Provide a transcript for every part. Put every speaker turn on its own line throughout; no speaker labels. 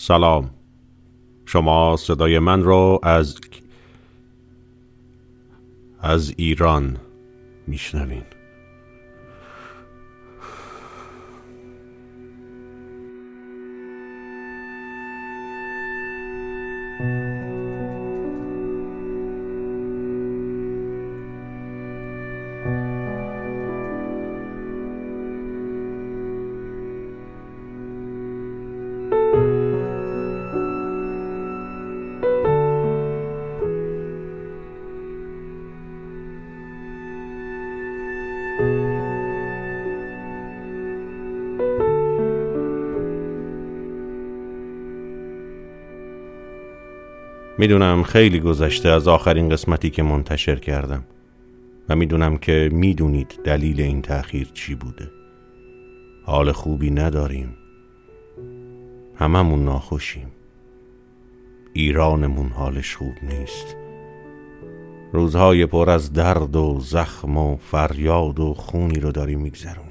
سلام. شما صدای من رو از از ایران میشنوین. می‌دونم خیلی گذشته از آخرین قسمتی که منتشر کردم و می‌دونم که می‌دونید دلیل این تأخیر چی بوده. حال خوبی نداریم. هممون ناخوشیم. ایرانمون حالش خوب نیست. روزهای پر از درد و زخم و فریاد و خونی رو داریم میگذرونیم.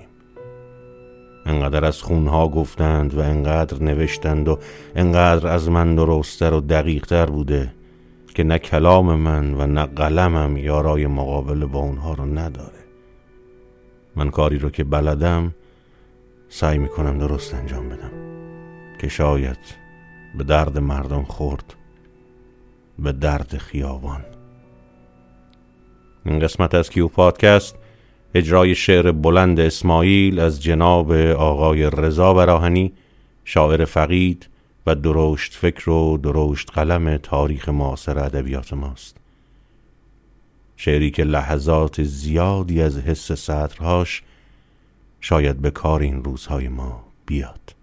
انقدر از خونها گفتند و انقدر نوشتند و انقدر از من درستتر و دقیقتر بوده که نه کلام من و نه قلمم یارای مقابل با اونها رو نداره. من کاری رو که بلدم سعی می‌کنم درست انجام بدم که شاید به درد مردم خورد به درد خیابان. این قسمت از کیو پادکست اجرای شعر بلند اسماعیل از جناب آقای رضا براهنی شاعر فقید و درشت فکر و درشت قلم تاریخ معاصر ادبیات ماست. شعری که لحظات زیادی از حس سطرهاش شاید به کار این روزهای ما بیاد.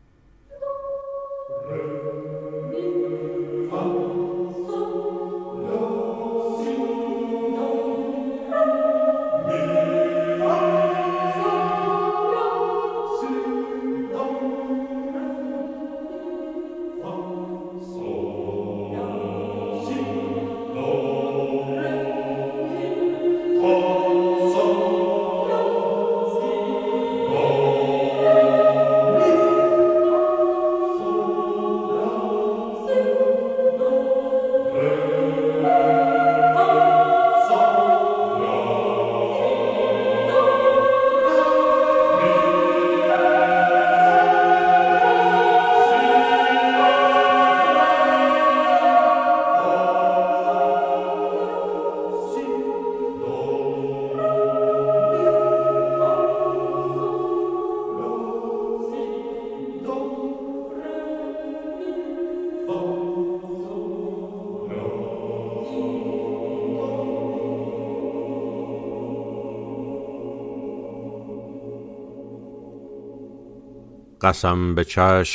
قسم به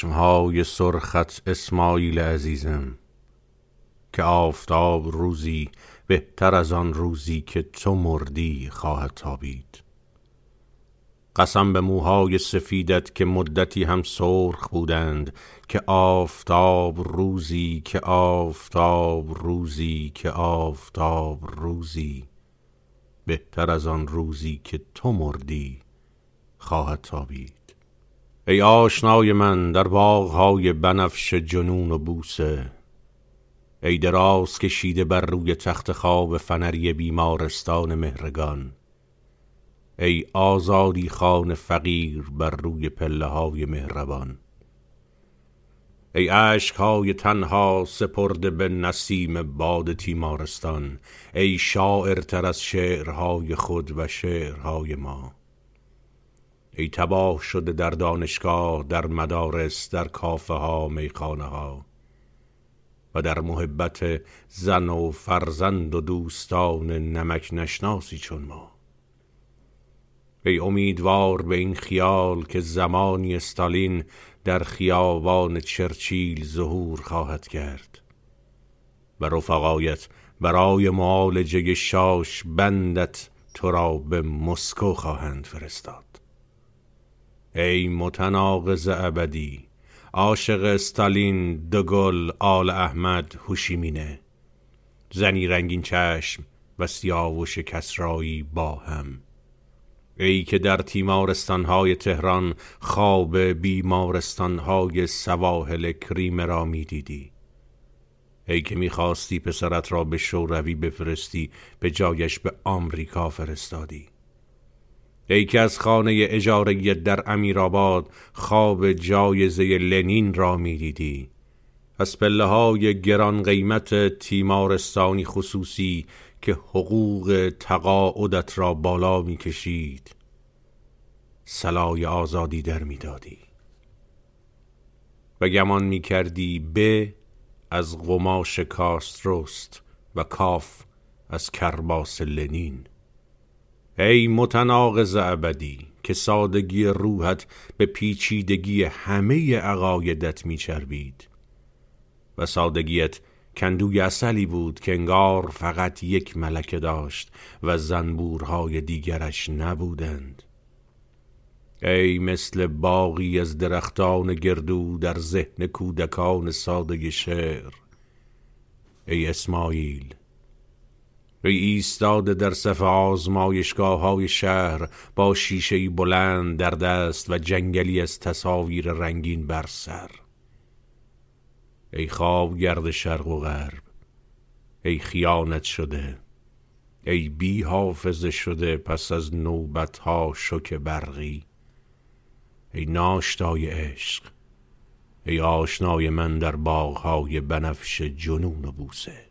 های سرخت اسماعیل عزیزم که آفتاب روزی بهتر از آن روزی که تو مردی خواهد تابید. قسم به موهای سفیدت که مدتی هم سرخ بودند که آفتاب روزی که آفتاب روزی که آفتاب روزی بهتر از آن روزی که تو مردی خواهد تابید. ای آشنای من در باغهای بنفش جنون و بوسه ای دراز کشیده بر روی تخت خواب فنری بیمارستان مهرگان ای آزادی خان فقیر بر روی پله های مهربان ای عشقهای تنها سپرده به نسیم باد تیمارستان ای شاعرتر از شعرهای خود و شعرهای ما. ای تباه شده در دانشگاه در مدارس در کافه ها میخانه ها. و در محبت زن و فرزند و دوستان نمک نشناسی چون ما. ای امیدوار به این خیال که زمانی استالین در خیابان چرچیل ظهور خواهد کرد. و رفقایت برای معالجه شاش بندت تو را به مسکو خواهند فرستاد. ای متناقض ابدی عاشق استالین دگل آل احمد هوشیمینه. زنی رنگین چشم و سیاوش کسرایی با هم. ای که در تیمارستانهای تهران خواب بیمارستانهای سواحل کریمه را می‌دیدی. ای که می‌خواستی پسرت را به شوروی بفرستی به جایش به آمریکا فرستادی. ای که از خانه اجاره در امیرآباد خواب جایزه لنین را می‌دیدی. از پله های گران قیمت تیمارستانی خصوصی که حقوق تقاعدت را بالا می‌کشید. سلای آزادی در می‌دادی. و گمان می‌کردی به از قماش کاست رست و کاف از کرباس لنین. ای متناقض ابدی که سادگی روحت به پیچیدگی همه عقایدت میچربید. و سادگیت کندوی اصلی بود که انگار فقط یک ملکه داشت و زنبورهای دیگرش نبودند. ای مثل باقی از درختان گردو در ذهن کودکان ساده شعر. ای اسماعیل ای ایستاده در صف آزمایشگاه های شهر با شیشه بلند در دست و جنگلی از تصاویر رنگین بر سر. ای خواب گرد شرق و غرب ای خیانت شده ای بی حافظه شده پس از نوبت ها شک برقی. ای ناشتای عشق ای آشنای من در باغهای بنفش جنون و بوسه.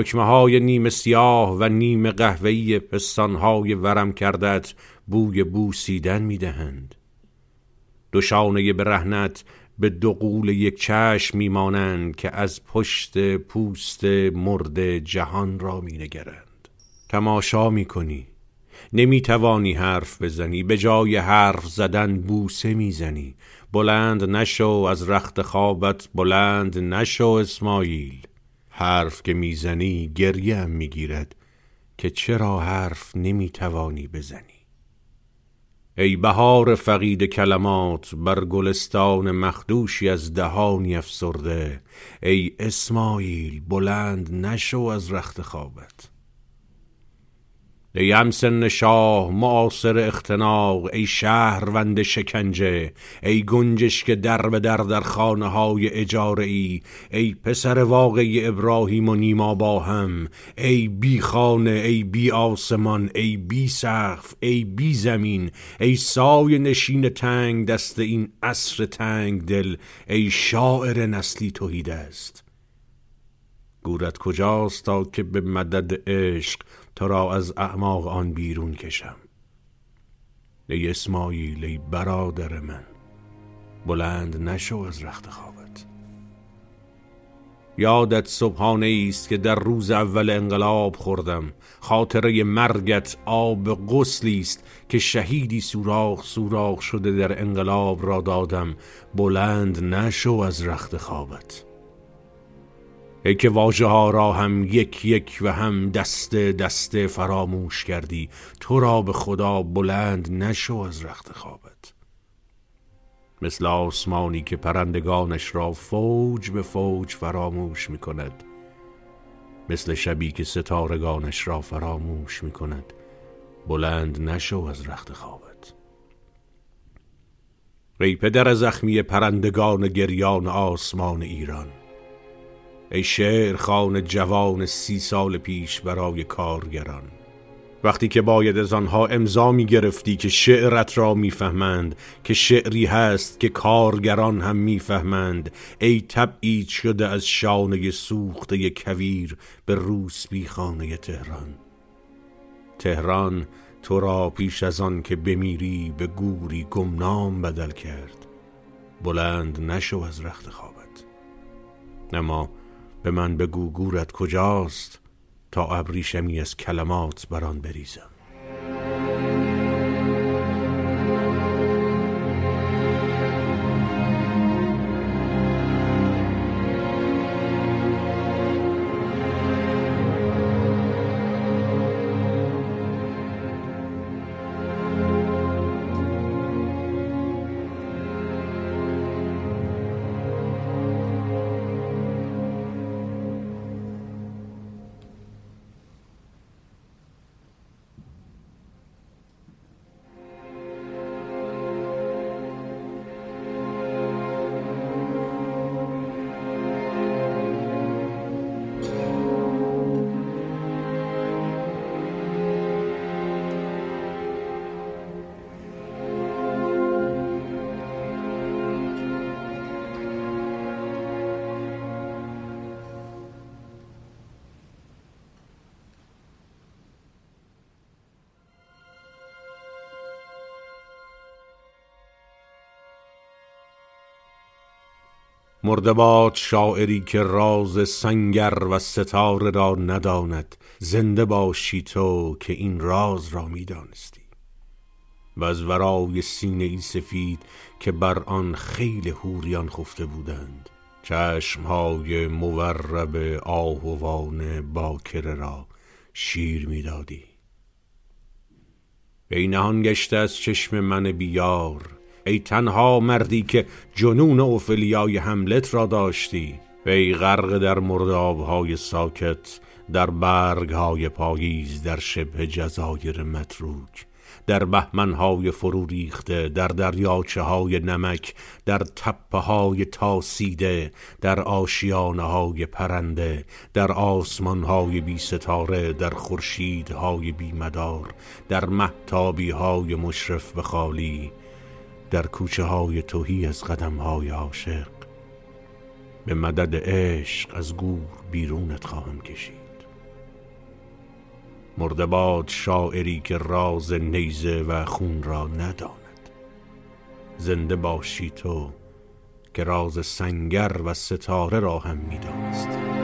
دکمه های نیم سیاه و نیم قهوه‌ای پستانهای ورم کردت بوی بوسیدن می‌دهند. دو شانه برهنت به دو قول یک چشم میمانند که از پشت پوست مرد جهان را مینگرند. تماشا می‌کنی. نمی‌توانی حرف بزنی. به جای حرف زدن بوسه می‌زنی. بلند نشو از رخت خوابت. بلند نشو اسماعیل. حرف که می‌زنی گریه هم می‌گیرد که چرا حرف نمی‌توانی بزنی. ای بهار فقید کلمات بر گلستان مخدوشی از دهانی افسرده ای اسماعیل بلند نشو از رخت خوابت. ای همسن شاه معاصر اختناق ای شهروند شکنجه ای گنجش که در به در در خانه های اجاره ای ای پسر واقعی ابراهیم و نیما با هم ای بی خانه ای بی آسمان ای بی سقف ای بی زمین ای سای نشین تنگ دست این عصر تنگ دل ای شاعر نسلی توحید است. گورت کجاست تا که به مدد عشق تو را از اعماق آن بیرون کشم. ای اسماعیل ای برادر من بلند نشو از رخت خوابت. یادت صبحانه است که در روز اول انقلاب خوردم. خاطره مرگت آب غسلی است که شهیدی سوراخ سوراخ شده در انقلاب را دادم. بلند نشو از رخت خوابت. ای که واژه ها را هم یک یک و هم دسته دسته فراموش کردی تو را به خدا بلند نشو از رخت خوابت. مثل آسمانی که پرندگانش را فوج به فوج فراموش می کند مثل شبی که ستارگانش را فراموش می کند بلند نشو از رخت خوابت. ای پدر زخمی پرندگان گریان آسمان ایران ای شعر خان جوان سی سال پیش برای کارگران. وقتی که باید از آنها امضا می گرفتی که شعرت را می‌فهمند که شعری هست که کارگران هم می‌فهمند ای تبعید شده از شانه سوخته کویر به روسبی خانه تهران. تهران تو را پیش از آن که بمیری به گوری گمنام بدل کرد. بلند نشو از رخت خوابت. اما به من بگو گورت کجاست تا ابریشمی از کلمات بر آن بریزم. مردباد شاعری که راز سنگر و ستاره را نداند زنده باشی تو که این راز را می‌دانستی. و از ورای سینه ای سفید که بر آن خیل هوریان خفته بودند چشمهای مورب آهوان باکره را شیر می‌دادی. ای نهان گشته از چشم من بیار ای تنها مردی که جنون اوفلیای حملت را داشتی ای غرق در مردابهای ساکت در برگهای پاییز در شبه جزایر متروک در بهمنهای فرو ریخته در دریاچه های نمک در تپه های تاسیده در آشیانه های پرنده در آسمان های بی ستاره در خورشیدهای بی مدار در محتابی های مشرف به خالی در کوچه های توهی از قدم های عاشق به مدد عشق از گور بیرونت خواهم کشید. مردباد شاعری که راز نیزه و خون را نداند. زنده باشی تو که راز سنگر و ستاره را هم می‌دانستی.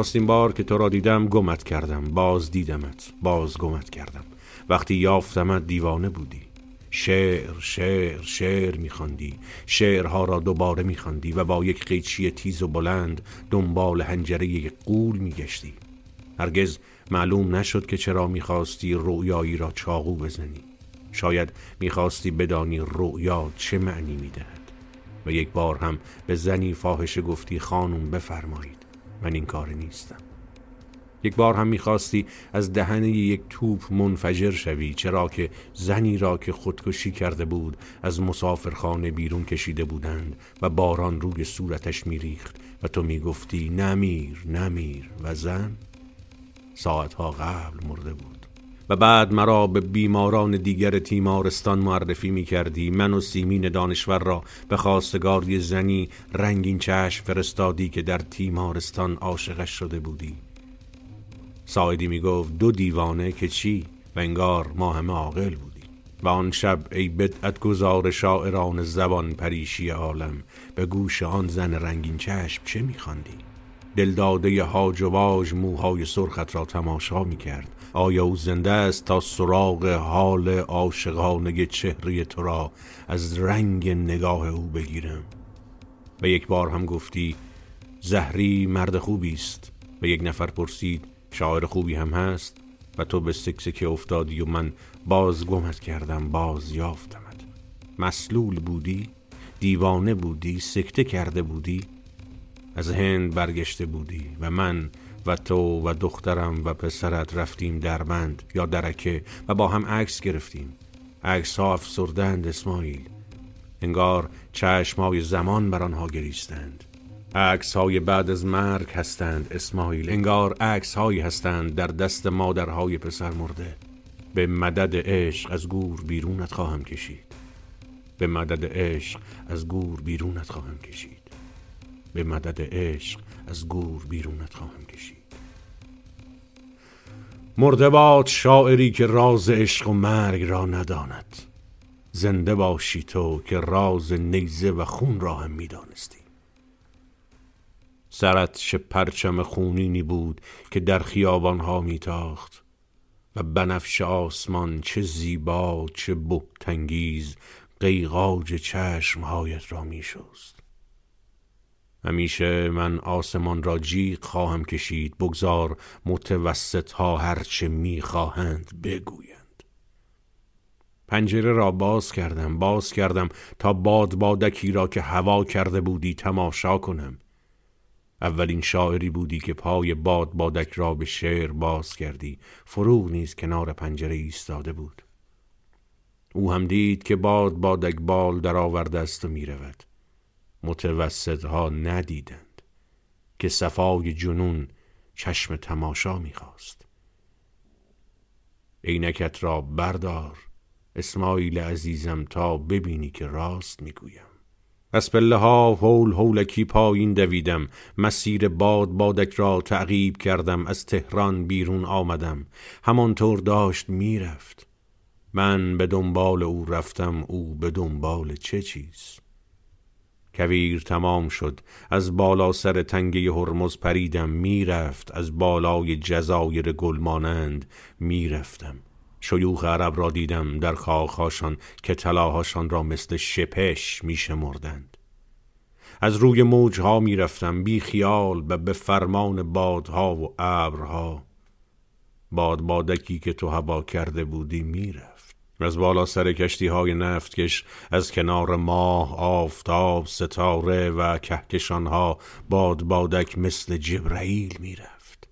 نخستین بار که تو را دیدم گمت کردم باز دیدمت باز گمت کردم. وقتی یافتمت دیوانه بودی. شعر شعر شعر میخواندی. شعرها را دوباره میخواندی و با یک قیچی تیز و بلند دنبال هنجره قول میگشتی. هرگز معلوم نشد که چرا می‌خواستی رؤیایی را چاقو بزنی. شاید می‌خواستی بدانی رؤیا چه معنی می‌دهد. و یک بار هم به زنی فاحشه گفتی خانم بفرمایید. من این کار نیستم. یک بار هم می‌خواستی از دهن یک توپ منفجر شوی چرا که زنی را که خودکشی کرده بود از مسافرخانه بیرون کشیده بودند و باران روی صورتش میریخت و تو می‌گفتی نمیر نمیر و زن ساعتها قبل مرده بود. و بعد مرا به بیماران دیگر تیمارستان معرفی می کردی من و سیمین دانشور را به خواستگاری زنی رنگین چشم فرستادی که در تیمارستان عاشقش شده بودی. سایدی می گفت دو دیوانه که چی؟ و انگار ما همه عاقل بودیم. و آن شب ای بدعت گذار شاعران زبان پریشی عالم به گوش آن زن رنگین چشم چه میخواندی؟ دلداده هاج و واج موهای سرخت را تماشا می کرد آیا او زنده است تا سراغ حال عاشقانه چهره تو را از رنگ نگاه او بگیرم؟ و یک بار هم گفتی زهری مرد خوبی است. و یک نفر پرسید شاعر خوبی هم هست؟ و تو به سکسکه افتادی و من باز گمت کردم باز یافتمت. مسلول بودی؟ دیوانه بودی؟ سکته کرده بودی؟ از هند برگشته بودی و من و تو و دخترم و پسرت رفتیم دربند یا درکه و با هم عکس گرفتیم. عکس ها افسردند اسماعیل. انگار چشمای زمان بر آنها گریستند. عکس های بعد از مرگ هستند اسماعیل. انگار عکس هایی هستند در دست مادرهای پسر مرده. به مدد عشق از گور بیرونت خواهم کشید. به مدد عشق از گور بیرونت خواهم کشید. به مدد عشق از گور بیرونت خواهم کشید. مرده باد شاعری که راز عشق و مرگ را نداند. زنده باشی تو که راز نیزه و خون را هم می‌دانستی. سرت چه پرچم خونینی بود که در خیابانها میتاخت و بنفش آسمان چه زیبا چه بهتنگیز قیقاج چشمهایت را میشست. همیشه من آسمان را جیغ خواهم کشید بگذار متوسط ها هرچه می‌خواهند بگویند. پنجره را باز کردم باز کردم تا باد بادکی را که هوا کرده بودی تماشا کنم. اولین شاعری بودی که پای باد بادک را به شعر باز کردی. فروغ نیز کنار پنجره ایستاده بود. او هم دید که باد بادک بال در آورده است و می رود متوسط ها ندیدند که صفای جنون چشم تماشا می‌خواست. عینکت را بردار اسماعیل عزیزم تا ببینی که راست می‌گویم. از پله ها هول هولکی پایین دویدم. مسیر باد بادک را تعقیب کردم. از تهران بیرون آمدم. همانطور داشت می‌رفت. من به دنبال او رفتم. او به دنبال چه چیز؟ کویر تمام شد. از بالا سر تنگه هرمز پریدم. می‌رفت. از بالای جزایر گل مانند می‌رفتم. شیوخ عرب را دیدم در خاخهاشان که طلاهاشان را مثل شپش میشمردند. از روی موجها می‌رفتم. بی خیال و به فرمان بادها و ابرها. باد بادکی که تو هوا کرده بودی می‌رفت. از بالا سر کشتی های نفتکش از کنار ماه آفتاب ستاره و کهکشان ها باد بادک مثل جبرئیل می‌رفت.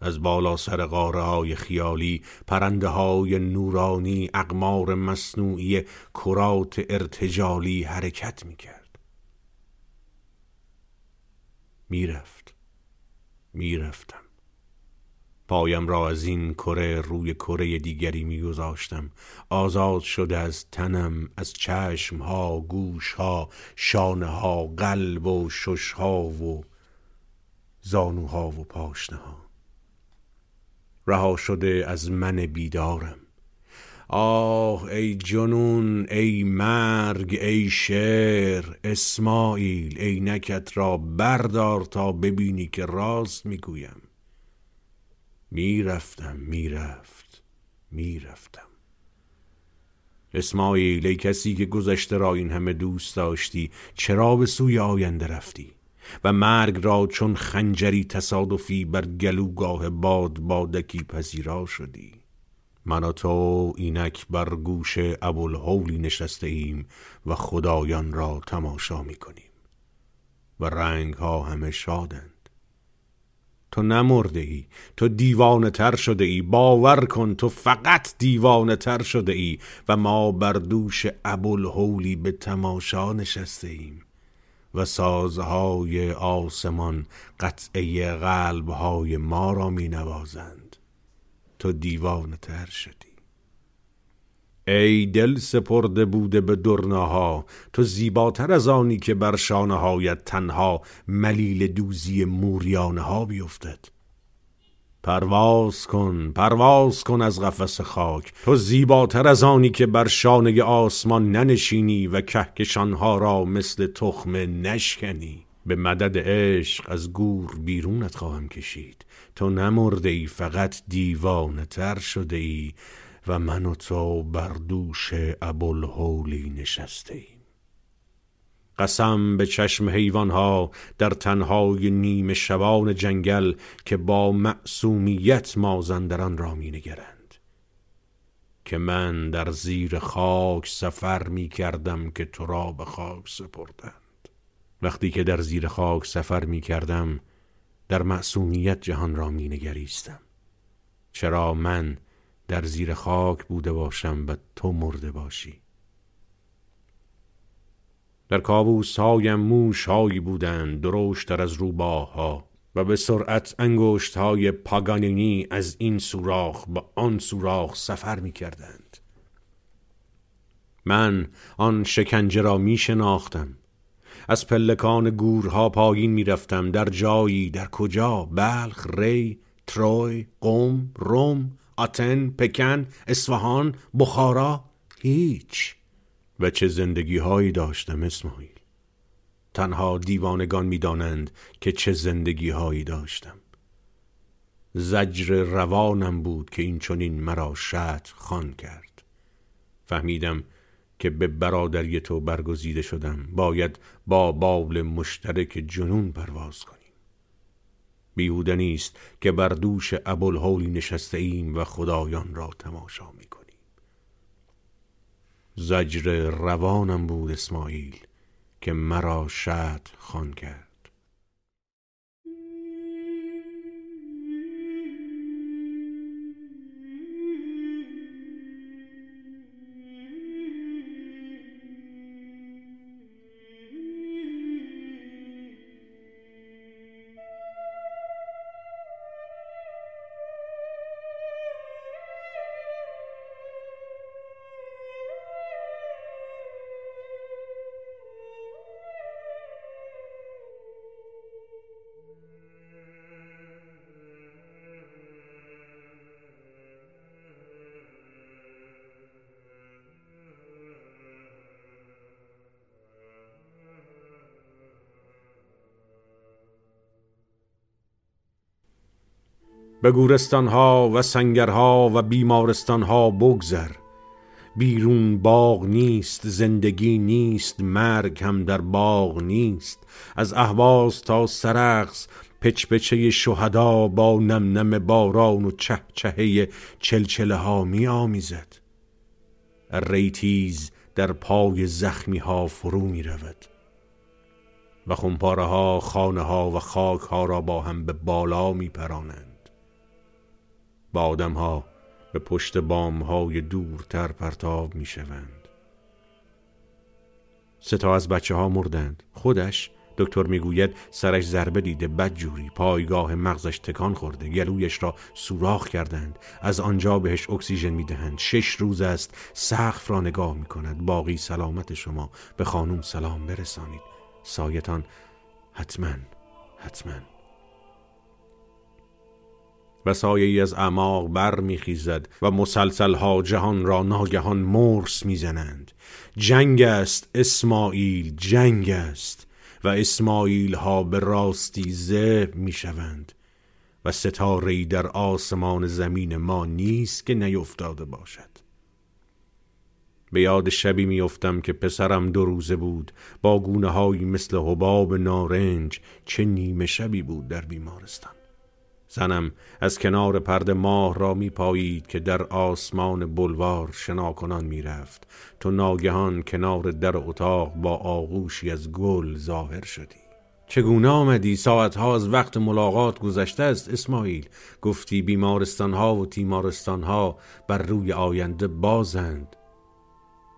از بالا سر قاره های خیالی پرنده های نورانی اقمار مصنوعی کرات ارتجالی حرکت می‌کرد. می‌رفت. می‌رفتم. پایم را از این کره روی کره دیگری میگذاشتم. آزاد شده از تنم از چشم ها گوش ها شانه ها قلب و شش ها و زانوها و پاشنه ها رها شده از من بیدارم. آه آه ای جنون ای مرگ ای شعر اسماعیل عینکت را بردار تا ببینی که راست می‌گویم. می‌رفتم می‌رفت می‌رفتم. اسماعیل ای کسی که گذشته را این همه دوست داشتی چرا به سوی آینده رفتی؟ و مرگ را چون خنجری تصادفی بر گلوگاه باد بادکی پذیرا شدی. من و تو اینک بر گوش ابوالهولی نشسته ایم و خدایان را تماشا می کنیم و رنگ ها همه شادند. تو نمرده ای تو دیوانه تر شده ای باور کن تو فقط دیوانه تر شده ای و ما بر دوش ابوالهولی به تماشا نشسته ایم و سازهای آسمان قطعه قلبهای ما را می نوازند تو دیوانه تر شدی. ای دل سپرده بوده به درناها تو زیباتر از آنی که بر شانه هایت تنها ملیل دوزی موریانه ها بیفتد. پرواز کن پرواز کن از قفس خاک. تو زیباتر از آنی که بر شانه آسمان ننشینی و کهکشانها را مثل تخم نشکنی. به مدد عشق از گور بیرونت خواهم کشید. تو نمرده ای فقط دیوانه تر شده ای. و من و تو بر دوش ابوالهولی نشسته ایم قسم به چشم حیوانها در تنهای نیمه شبان جنگل که با معصومیت مازندران را می نگرند که من در زیر خاک سفر می کردم که تو را به خاک سپردند. وقتی که در زیر خاک سفر می کردم در معصومیت جهان را می نگریستم چرا من در زیر خاک بوده باشم و تو مرده باشی. در کابوس هایم موش هایی بودند در از روباه و به سرعت انگشت های پاگانینی از این سوراخ به آن سوراخ سفر می کردند. من آن شکنجه را می شناختم از پلکان گورها پایین می رفتم در جایی در کجا؟ بلخ ری تروی قوم روم آتن پکن اصفهان بخارا هیچ. و چه زندگی هایی داشتم اسماعیل. تنها دیوانگان می‌دانند که چه زندگی هایی داشتم. زجر روانم بود که این چنین مرا شط خان کرد. فهمیدم که به برادری تو برگزیده شدم. باید با بال مشترک جنون پرواز کنیم بیهوده نیست که بر دوش ابوالهولی نشسته ایم و خدایان را تماشا می کنیم زجر روانم بود اسماعیل که مرا شد خان کرد. به گورستانها و سنگرها و بیمارستانها بگذر. بیرون باغ نیست زندگی نیست مرگ هم در باغ نیست. از اهواز تا سرقس پچپچه شهدا با نم نم باران و چه چهه چلچله ها می آمیزد ریتیز در پای زخمی ها فرو می رود و خمپاره ها خانه ها و خاک ها را با هم به بالا می پرانند با آدم ها به پشت بام های دورتر پرتاب می شوند ستا از بچه ها مردند. خودش دکتر می‌گوید سرش ضربه دیده بدجوری پایگاه مغزش تکان خورده گلویش را سوراخ کردند. از آنجا بهش اکسیژن می‌دهند. شش روز است سقف را نگاه می کند باقی سلامت شما. به خانوم سلام برسانید. سایتان حتما حتما. و سایه از اعماق بر میخیزد و مسلسل ها جهان را ناگهان مرس می‌زنند. جنگ است اسماعیل جنگ است و اسماعیل ها به راستی ذبح می‌شوند و ستاره در آسمان زمین ما نیست که نیفتاده باشد. به یاد شبی میافتم که پسرم دو روزه بود با گونه هایی مثل حباب نارنج چه نیمه شبی بود در بیمارستان. زنم از کنار پرد ماه را می پایید که در آسمان بلوار شناکنان می رفت تو ناگهان کنار در اتاق با آغوشی از گل ظاهر شدی. چگونه آمدی؟ ساعتها از وقت ملاقات گذشته است اسماعیل. گفتی بیمارستان ها و تیمارستان ها بر روی آینده بازند.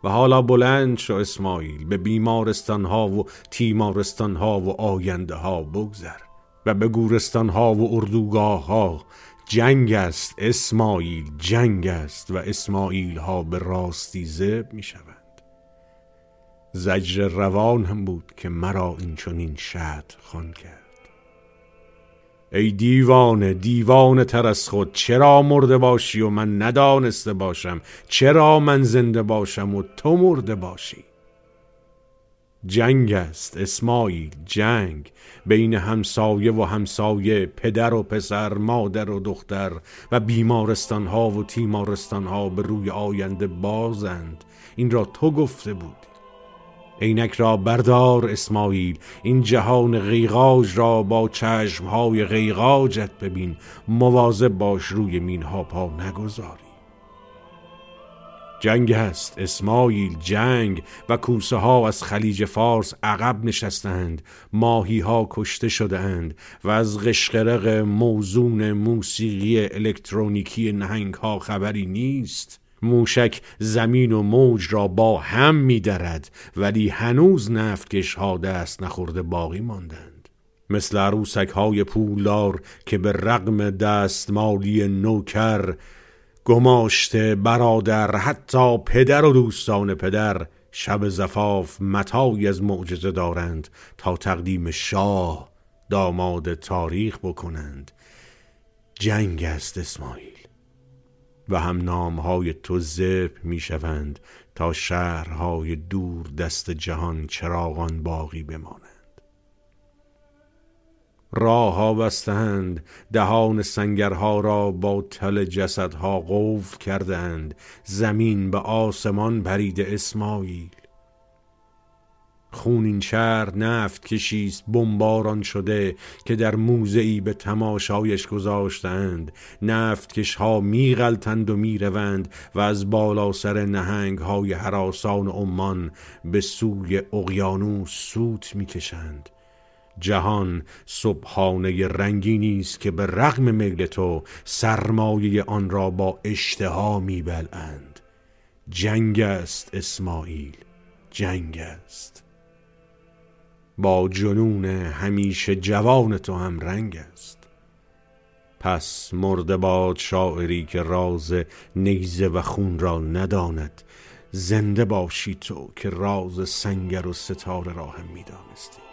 و حالا بلند شو اسماعیل به بیمارستان ها و تیمارستان ها و آینده ها بگذر. و به گورستان ها و اردوگاه ها جنگ است اسماعیل جنگ است و اسماعیل ها به راستی زب می شوند زجر روان هم بود که مرا این چنین شد خان کرد. ای دیوانه دیوانه تر از خود چرا مرده باشی و من ندانسته باشم؟ چرا من زنده باشم و تو مرده باشی؟ جنگ است اسماعیل جنگ. بین همسایه و همسایه پدر و پسر مادر و دختر. و بیمارستان ها و تیمارستان ها به روی آینده بازند. این را تو گفته بود عینک را بردار اسماعیل. این جهان غیغاج را با چشمهای غیغاجت ببین. مواظب باش روی مینها پا نگذاری. جنگ هست اسماعیل جنگ و کوسه ها از خلیج فارس عقب نشستند ماهی ها کشته شدهاند و از قشقرق موزون موسیقی الکترونیکی نهنگ ها خبری نیست. موشک زمین و موج را با هم میدرد ولی هنوز نفتکش ها دست نخورده باقی ماندند. مثل عروسک های پولدار که به رغم دستمالی نوکر گماشته برادر حتی پدر و دوستان پدر شب زفاف متایی از معجزه دارند تا تقدیم شاه داماد تاریخ بکنند. جنگ است اسماعیل. و هم نامهای تو زب می شوند تا شهرهای دور دست جهان چراغان باقی بمانند راه ها بستند دهان سنگرها را با تل جسدها قفل کردند زمین به آسمان پرید اسماعیل. خونین شهر نفت کشیست بمباران شده که در موزعی به تماشایش گذاشتند نفت کش ها میغلطند و می‌روند و از بالا سر نهنگ های حراسان عمان به سوی اقیانوس سوت می‌کشند. جهان صبحانه رنگی است که به رغم میل تو سرمایه آن را با اشتها میبلند جنگ است اسماعیل جنگ است. با جنون همیشه جوان تو هم رنگ است. پس مرده باد شاعری که راز نیزه و خون را نداند زنده باشی تو که راز سنگر و ستاره را هم می‌دانستی.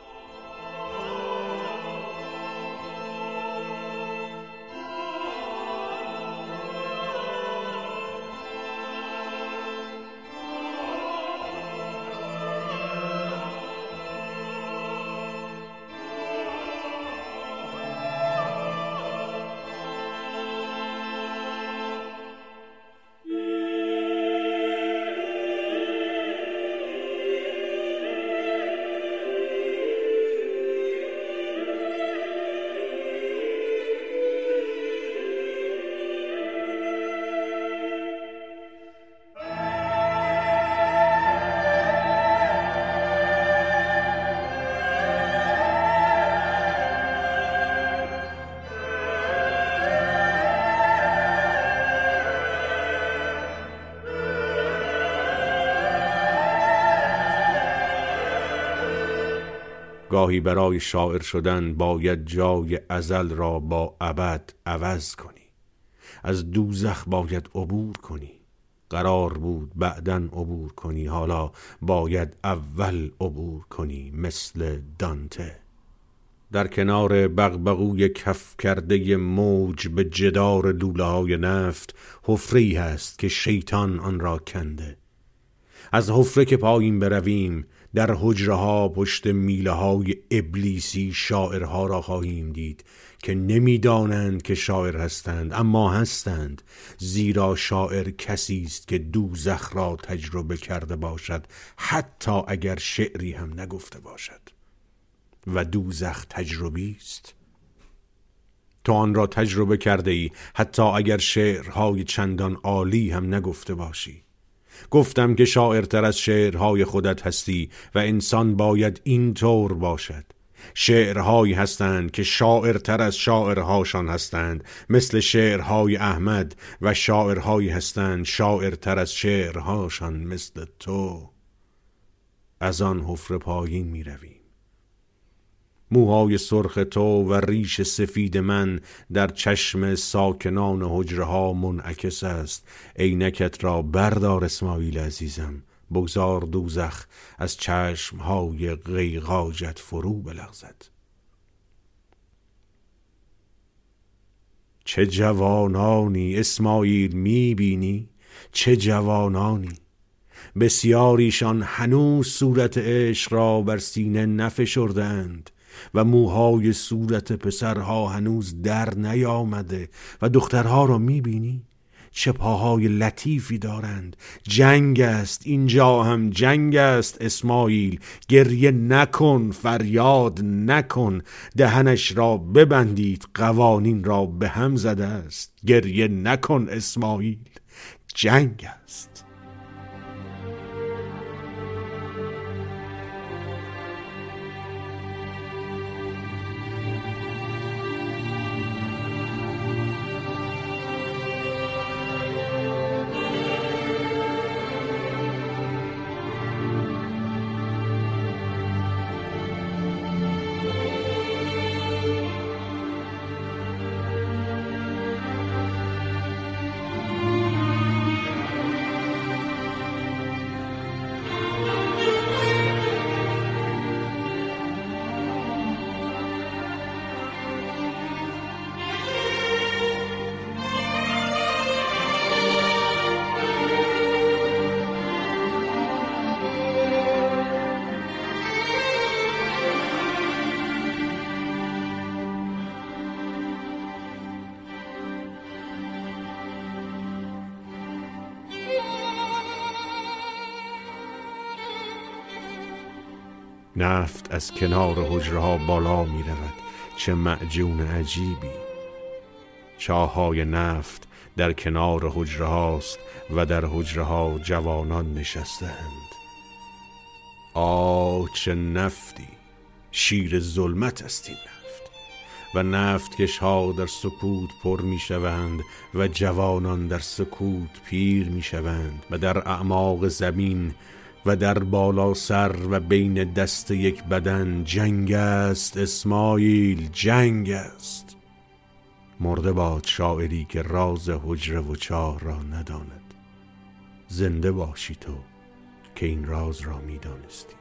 گاهی برای شاعر شدن باید جای ازل را با ابد عوض کنی. از دوزخ باید عبور کنی. قرار بود بعدا عبور کنی حالا باید اول عبور کنی مثل دانته. در کنار بغبغوی کف کرده موج به جدار لوله های نفت حفره هست که شیطان آن را کنده. از حفره که پایین برویم در حجره ها پشت میله های ابلیسی شاعرها را خواهیم دید که نمی‌دانند که شاعر هستند اما هستند. زیرا شاعر کسی است که دوزخ را تجربه کرده باشد حتی اگر شعری هم نگفته باشد. و دوزخ تجربی است. تو آن را تجربه کرده ای حتی اگر شعرهای چندان عالی هم نگفته باشی. گفتم که شاعرتر از شعرهای خودت هستی و انسان باید این طور باشد. شعرهایی هستند که شاعرتر از شاعرهاشان هستند. مثل شعرهای احمد و شاعرهایی هستند شاعرتر از شعرهاشان مثل تو. از آن حفره پایین می رویم موهای سرخ تو و ریش سفید من در چشم ساکنان حجره ها منعکس است. عینکت را بردار اسماعیل عزیزم. بگذار دوزخ از چشم های غیغاجت فرو بلغزد. چه جوانانی اسماعیل می‌بینی؟ چه جوانانی؟ بسیاریشان هنوز صورت عشق را بر سینه نفشردند و موهای صورت پسرها هنوز در نیامده و دخترها را می‌بینی؟ چه پاهای لطیفی دارند. جنگ است. اینجا هم جنگ است اسماعیل. گریه نکن فریاد نکن. دهنش را ببندید قوانین را به هم زده است. گریه نکن اسماعیل. جنگ است. از کنار حجره بالا می رود چه معجون عجیبی. چاهای نفت در کنار حجره هاست و در حجره ها جوانان نشستند آه چه نفتی! شیر ظلمت است این نفت. و نفت ها در سکوت پر می شوند و جوانان در سکوت پیر می شوند و در اعماق زمین و در بالا سر و بین دست یک بدن جنگ است اسماعیل جنگ است. مرده باد شاعری که راز حجره و چاه را نداند. زنده باشی تو که این راز را می‌دانستی.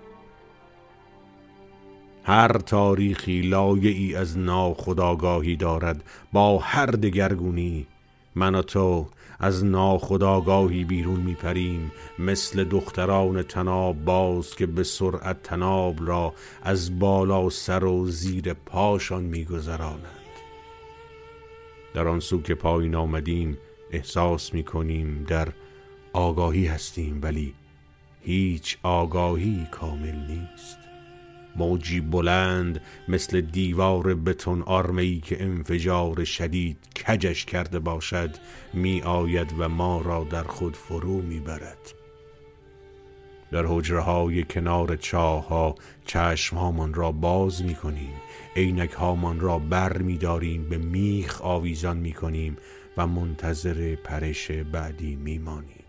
هر تاریخی لایه ای از ناخداگاهی دارد با هر دگرگونی من و تو از ناخداگاهی بیرون میپریم مثل دختران تناب باز که به سرعت تناب را از بالا سر و زیر پاشان میگذرانند. در آن سو که پایین آمدیم احساس می‌کنیم در آگاهی هستیم ولی هیچ آگاهی کامل نیست. موجی بلند مثل دیوار بتون آرمه‌ای که انفجار شدید کجش کرده باشد می آید و ما را در خود فرو می برد. در حجره کنار چاه ها چشم هامان را باز می کنیم عینک هامان را بر می داریم به میخ آویزان می کنیم و منتظر پرش بعدی می مانیم.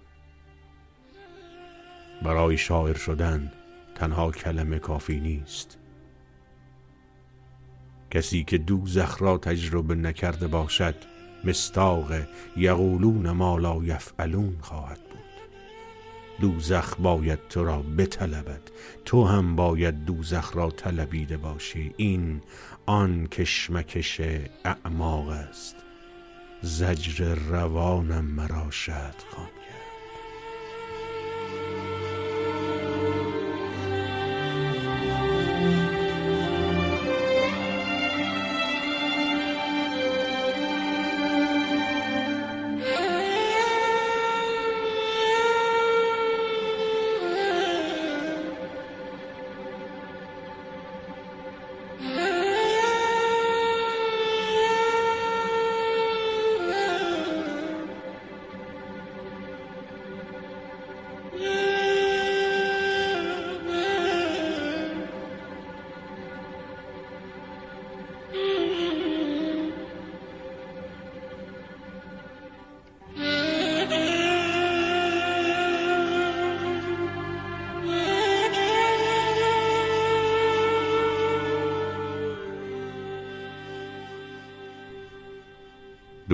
برای شاعر شدن تنها کلمه کافی نیست. کسی که دوزخ را تجربه نکرده باشد مستاق یقولون ما لا یفعلون خواهد بود. دوزخ باید تو را بطلبد تو هم باید دوزخ را طلبیده باشی. این آن کشمکش اعماق است. زجر روانم مرا شد خوان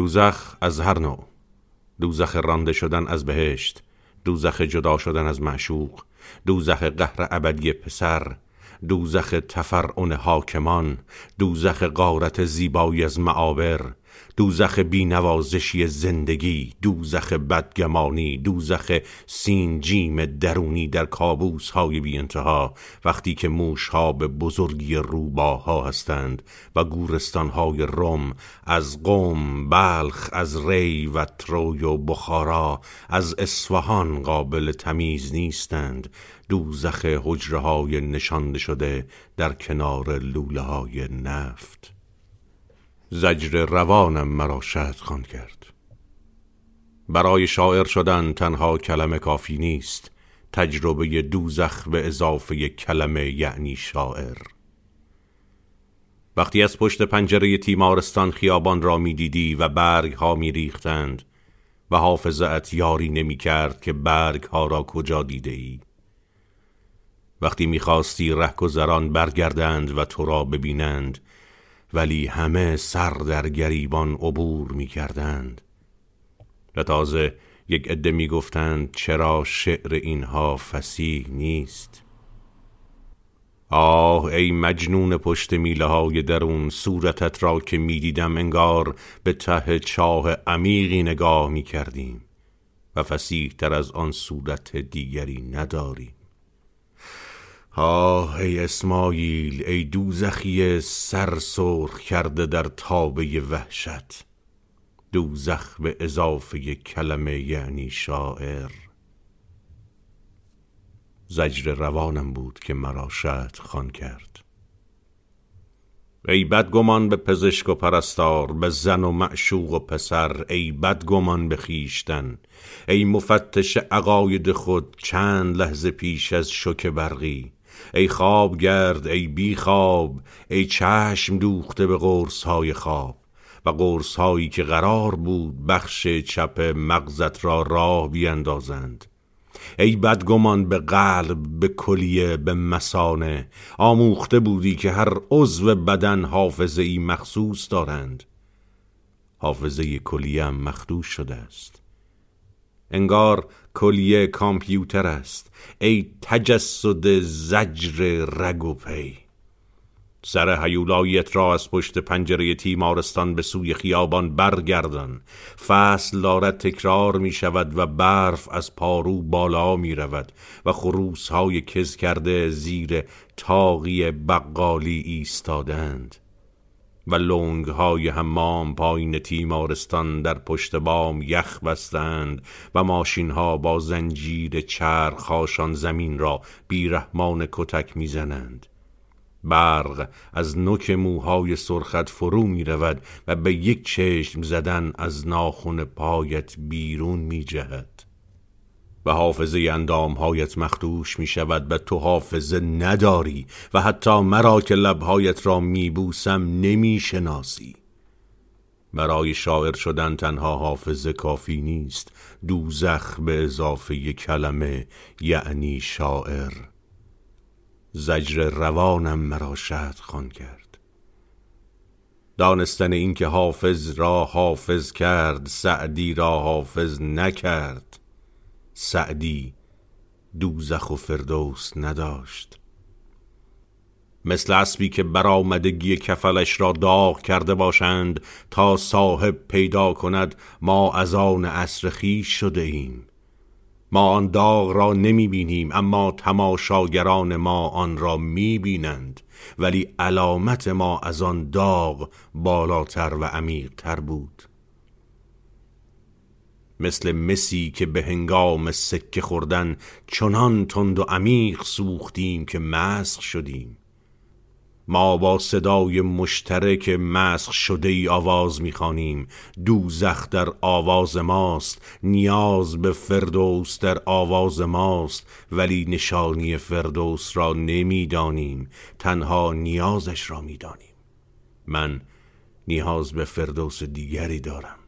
دوزخ از هر نوع. دوزخ رانده شدن از بهشت دوزخ جدا شدن از معشوق دوزخ قهر ابدی پسر دوزخ تفرعن حاکمان دوزخ غارت زیبایی از معابر دوزخ بینوازشی زندگی دوزخ بدگمانی دوزخ سینجیم درونی در کابوس های بی انتها وقتی که موش ها به بزرگی روباها هستند و گورستان های روم از قوم بلخ از ری و تروی و بخارا از اصفهان قابل تمیز نیستند دوزخ حجره های نشانده شده در کنار لوله های نفت. زجر روانم مرا شهد خوان کرد. برای شاعر شدن تنها کلمه کافی نیست تجربه دوزخ به اضافه کلمه یعنی شاعر. وقتی از پشت پنجره تیمارستان خیابان را می‌دیدی و برگ ها می ریختند و حافظت یاری نمی کرد که برگ ها را کجا دیده ای وقتی می‌خواستی رهگذران برگردند و تو را ببینند ولی همه سر در گریبان عبور می کردند و تازه یک عده می گفتند چرا شعر اینها فسیح نیست. آه ای مجنون پشت میله های درون صورتت را که می‌دیدم انگار به ته چاه عمیقی نگاه می کردیم و فسیح تر از آن صورت دیگری نداریم. آه ای اسماعیل ای دوزخی سر سرخ کرده در تابه وحشت. دوزخ به اضافه کلمه یعنی شاعر. زجر روانم بود که مرا شهد خان کرد. ای بدگمان به پزشک و پرستار به زن و معشوق و پسر ای بدگمان به خیشتن ای مفتش عقاید خود چند لحظه پیش از شک برقی. ای خواب گرد ای بی خواب ای چشم دوخته به قرص های خواب. و قرص هایی که قرار بود بخش چپ مغزت را راه بیندازند. ای بدگمان به قلب به کلیه به مسانه آموخته بودی که هر عضو بدن حافظه ای مخصوص دارند. حافظه کلیه هم مخدوش شده است. انگار کلیه کامپیوتر است. ای تجسد زجر رگ و پی. سر هیولایت را از پشت پنجره تیمارستان به سوی خیابان برگردان. فصل دارد تکرار می شود و برف از پارو بالا می رود و خروس های کز کرده زیر تاقی بقالی ایستادند و لونگ های حمام پایین تیمارستان در پشت بام یخ بستند و ماشین ها با زنجیر چرخاشان زمین را بیرحمان کتک می‌زنند. برق از نوک موهای سرخت فرو می رود و به یک چشم زدن از ناخن پایت بیرون می جهد و حافظه اندامهایت مخدوش می شود و تو حافظه نداری و حتی مرا که لبهایت را می بوسم نمی شناسی برای شاعر شدن تنها حافظه کافی نیست. دوزخ به اضافه کلمه یعنی شاعر. زجر روانم مرا شهد خان کرد. دانستن اینکه حافظ را حافظ کرد سعدی را حافظ نکرد. سعدی دوزخ و فردوس نداشت. مثل اسبی که برآمدگی کفلش را داغ کرده باشند تا صاحب پیدا کند ما از آن عصر خویش شده ایم. ما آن داغ را نمی بینیم اما تماشاگران ما آن را می بینند. ولی علامت ما از آن داغ بالاتر و عمیقتر بود. مثل مسی که به هنگام سکه خوردن چنان تند و عمیق سوختیم که مسخ شدیم. ما با صدای مشترک مسخ شده ای آواز می‌خوانیم. دوزخ در آواز ماست نیاز به فردوس در آواز ماست ولی نشانی فردوس را نمی‌دانیم تنها نیازش را می‌دانیم. من نیاز به فردوس دیگری دارم.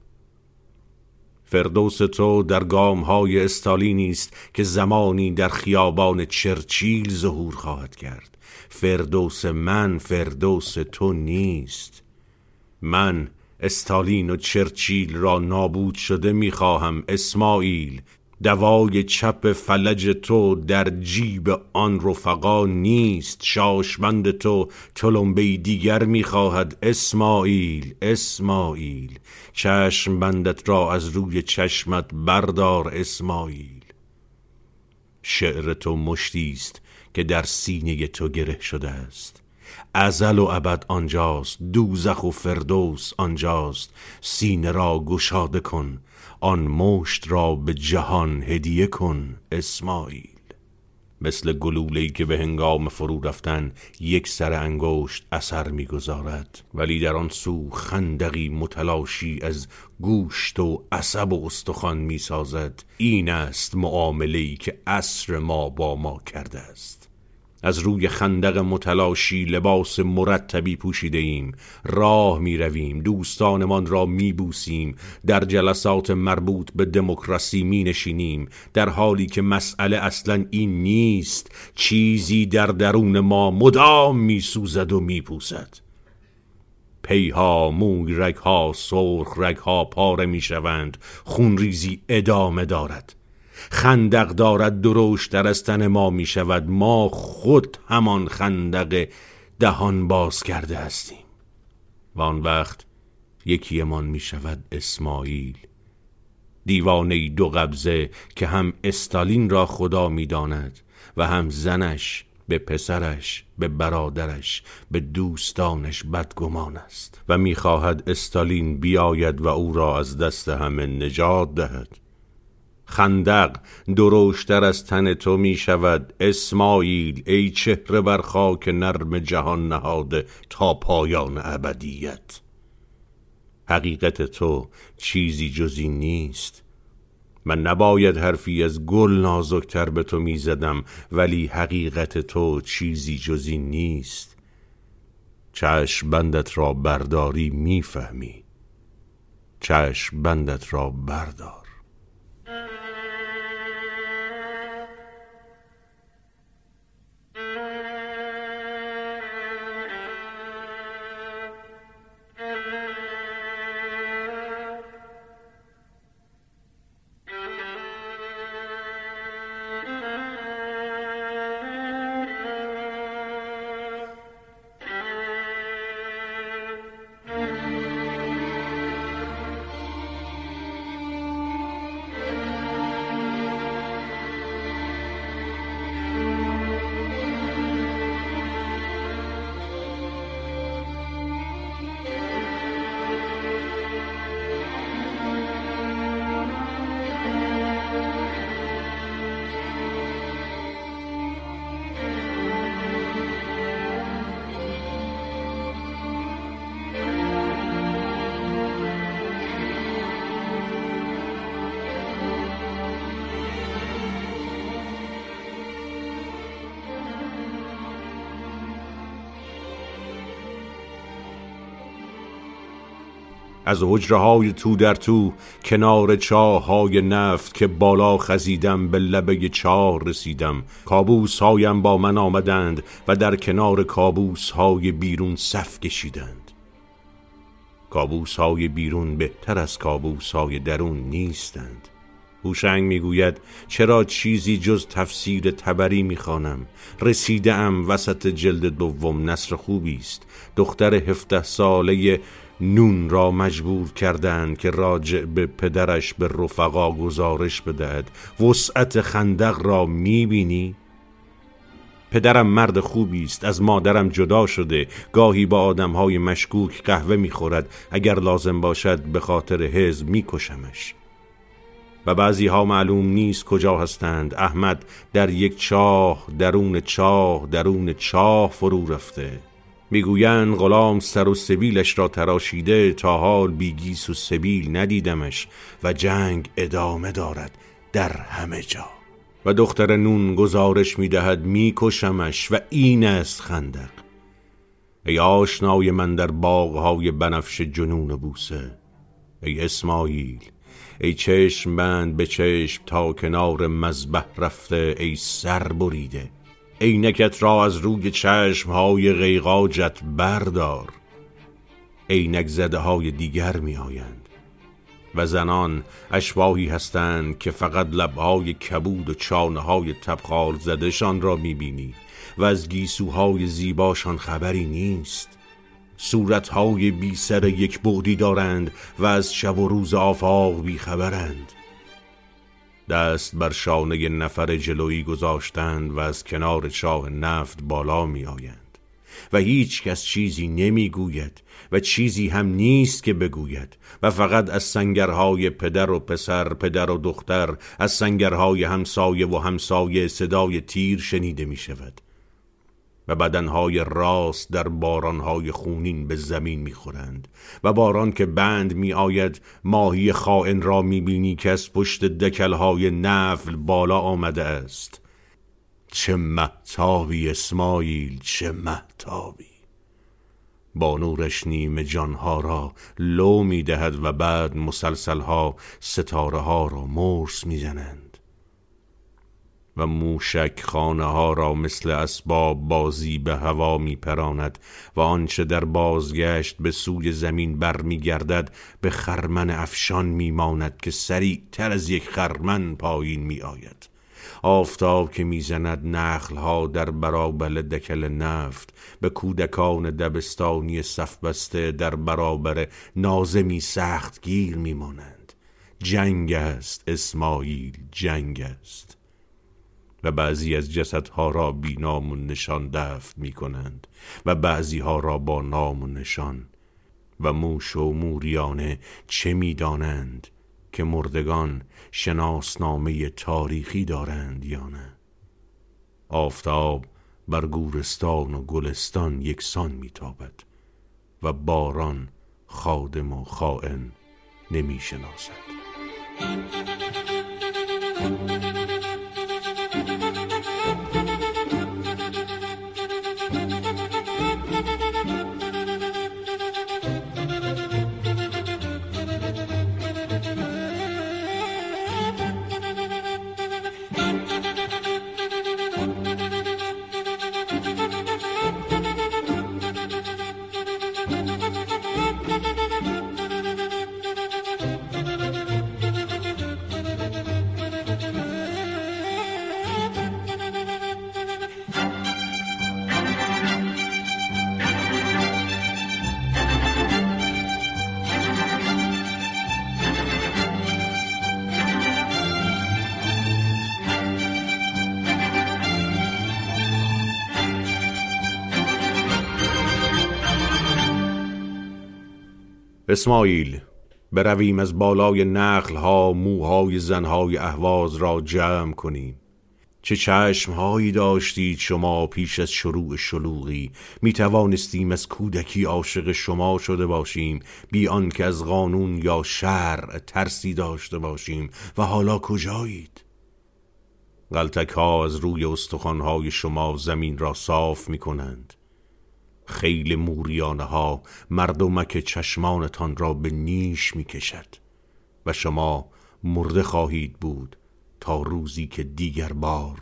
فردوس تو در گام های استالینی است که زمانی در خیابان چرچیل ظهور خواهد کرد. فردوس من فردوس تو نیست. من استالین و چرچیل را نابود شده می‌خواهم اسماعیل دوای چپ فلج تو در جیب آن رفقا نیست شاشمند تو تلمبه دیگر می‌خواهد. اسماعیل اسماعیل چشم بندت را از روی چشمت بردار اسماعیل. شعر تو مشتی است که در سینه تو گره شده است. ازل و ابد آنجاست دوزخ و فردوس آنجاست. سینه را گشاده کن آن مشت را به جهان هدیه کن اسماعیل. مثل گلوله‌ای که به هنگام فرو رفتن یک سر انگشت اثر می‌گذارد ولی در آن سو خندقی متلاشی از گوشت و عصب و استخوان می‌سازد. این است معامله‌ای که عصر ما با ما کرده است. از روی خندق متلاشی لباس مرتبی پوشیده ایم راه می رویم دوستانمان را می بوسیم در جلسات مربوط به دموکراسی می نشینیم در حالی که مسئله اصلا این نیست چیزی در درون ما مدام می سوزد و می پوسد پیها موی رگها سرخ رگها پاره می شوند خونریزی ادامه دارد. خندق دارد در از تن ما می شود. ما خود همان خندق دهان باز کرده هستیم. و آن وقت یکیمان می شود اسماعیل. دیوانه دو قبضه که هم استالین را خدا می داند و هم زنش به پسرش به برادرش به دوستانش بدگمان است. و می‌خواهد استالین بیاید و او را از دست همه نجات دهد. خندق دروشتر از تن تو می شود اسماعیل ای چهره بر خاک نرم جهان نهاده تا پایان ابدیت. حقیقت تو چیزی جزی نیست. من نباید حرفی از گل نازکتر به تو می‌زدم ولی حقیقت تو چیزی جزی نیست. چشم بندت را برداری می‌فهمی. چشم بندت را بردار. از حجره های تو در تو کنار چاه های نفت که بالا خزیدم به لبه چاه رسیدم. کابوس هایم با من آمدند و در کنار کابوس های بیرون صف کشیدند. کابوس های بیرون بهتر از کابوس های درون نیستند. هوشنگ می‌گوید چرا چیزی جز تفسیر تبری می‌خوانم؟ رسیده ام وسط جلد دوم نصر خوبی است. دختر هفته ساله نون را مجبور کردند که راجع به پدرش به رفقا گزارش بدهد. وسعت خندق را می‌بینی؟ پدرم مرد خوبی است از مادرم جدا شده. گاهی با آدمهای مشکوک قهوه می‌خورد. اگر لازم باشد به خاطر حزب میکشمش. و بعضی ها معلوم نیست کجا هستند. احمد در یک چاه درون چاه درون چاه فرو رفته. می‌گویند غلام سر و سبیلش را تراشیده تا حال بیگیس و سبیل ندیدمش و جنگ ادامه دارد در همه جا. و دختر نون گزارش می‌دهد میکشمش و این است خندق. ای آشنای من در باغهای بنفش جنون بوسه ای اسماعیل ای چشم بند به چشم تا کنار مذبح رفته ای سر بریده. عینکت را از روی چشم های غیقاجت بردار. عینک زده های دیگر می آیند و زنان اشباهی هستند که فقط لبهای کبود و چانه های تبخال زدهشان را می بینی و از گیسوهای زیباشان خبری نیست. صورتهای بی سر یک بودی دارند و از شب و روز آفاق بی خبرند دست بر شانه نفر جلویی گذاشتند و از کنار چاه نفت بالا می آیند و هیچ کس چیزی نمی گوید و چیزی هم نیست که بگوید و فقط از سنگرهای پدر و پسر پدر و دختر از سنگرهای همسایه و همسایه صدای تیر شنیده می شود و بدنهای راست در بارانهای خونین به زمین می‌خورند و باران که بند می آید ماهی خائن را می بینی که از پشت دکلهای نفل بالا آمده است. چه محتابی اسماعیل چه محتابی با نورش نیمه جانها را لو می دهد و بعد مسلسلها ستاره ها را مرس می زنند و موشک خانه ها را مثل اسباب بازی به هوا می پراند و آنچه در بازگشت به سوی زمین برمیگردد به خرمن افشان میماند که سریع تر از یک خرمن پایین می آید آفتاب که می‌زند نخل ها در برابر دکل نفت به کودکان دبستانی صف بسته در برابر نازمی سخت گیر میمانند. جنگ است اسماعیل جنگ است. و بعضی از جسدها را بی نام و نشان دفن می کنند و بعضی ها را با نام و نشان. و موش و موریانه چه می دانند که مردگان شناسنامه تاریخی دارند یا نه؟ آفتاب بر گورستان و گلستان یکسان میتابد و باران خادم و خائن نمی اسماعیل برویم از بالای نخلها موهای زنهای اهواز را جمع کنیم. چه چشمهایی داشتید شما پیش از شروع شلوغی؟ می توانستیم از کودکی عاشق شما شده باشیم بی که از قانون یا شرع ترسی داشته باشیم. و حالا کجایید؟ غلطک ها از روی استخوانهای شما زمین را صاف می کنند خیل موریانه ها مردمک چشمانتان را به نیش می کشد و شما مرده خواهید بود تا روزی که دیگر بار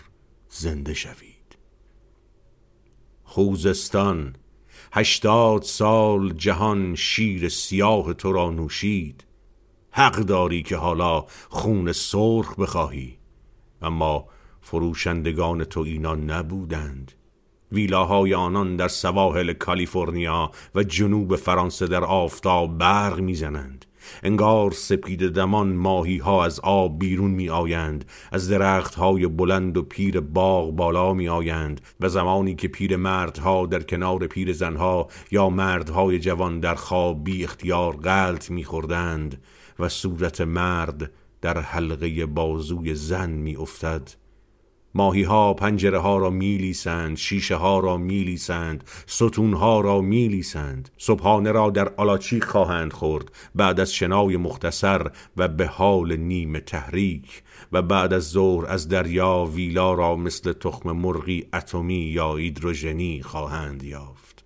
زنده شوید. خوزستان هشتاد سال جهان شیر سیاه تو را نوشید. حق داری که حالا خون سرخ بخواهی. اما فروشندگان تو اینا نبودند. ویلاهای آنان در سواحل کالیفرنیا و جنوب فرانسه در آفتاب برق می‌زنند. انگار سپید دمان ماهی ها از آب بیرون می آیند از درخت های بلند و پیر باغ بالا می آیند و زمانی که پیر مردها در کنار پیر زنها یا مردهای جوان در خواب بی اختیار غلط می خوردند و صورت مرد در حلقه بازوی زن می افتد ماهی ها پنجره ها را میلیسند شیشه ها را میلیسند ستون ها را میلیسند. صبحانه را در آلاچی خواهند خورد بعد از شنای مختصر و به حال نیمه تحریک و بعد از ظهر از دریا ویلا را مثل تخم مرغی اتمی یا ایدروژنی خواهند یافت.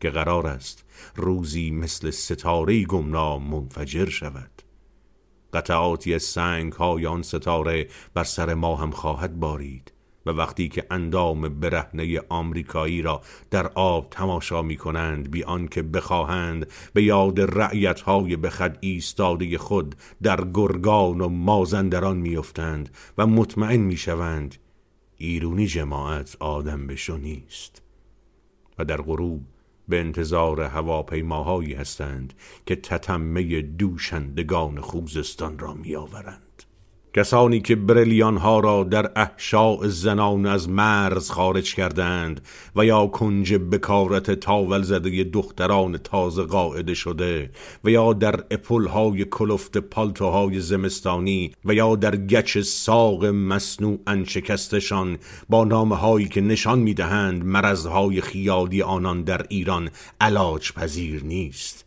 که قرار است روزی مثل ستاره گمنام منفجر شود. قطعاتی سنگ های آن ستاره بر سر ما هم خواهد بارید و وقتی که اندام برهنه آمریکایی را در آب تماشا می کنند بی آنکه بخواهند به یاد رعیت های به خد ایستاده خود در گرگان و مازندران میافتند و مطمئن می شوند ایرونی جماعت آدم بشو نیست و در غروب به انتظار هواپیماهایی هستند که تتمه دوشندگان خوزستان را میآورند. کسانی که بریلیان ها را در احشاء زنان از مرز خارج کردند و یا کنج بکارت تاول زده دختران تازه قاعده شده و یا در اپل های کلفت پالتوهای زمستانی و یا در گچ ساق مصنوع شکستشان با نامه هایی که نشان می‌دهند مرزهای خیالی آنان در ایران علاج پذیر نیست.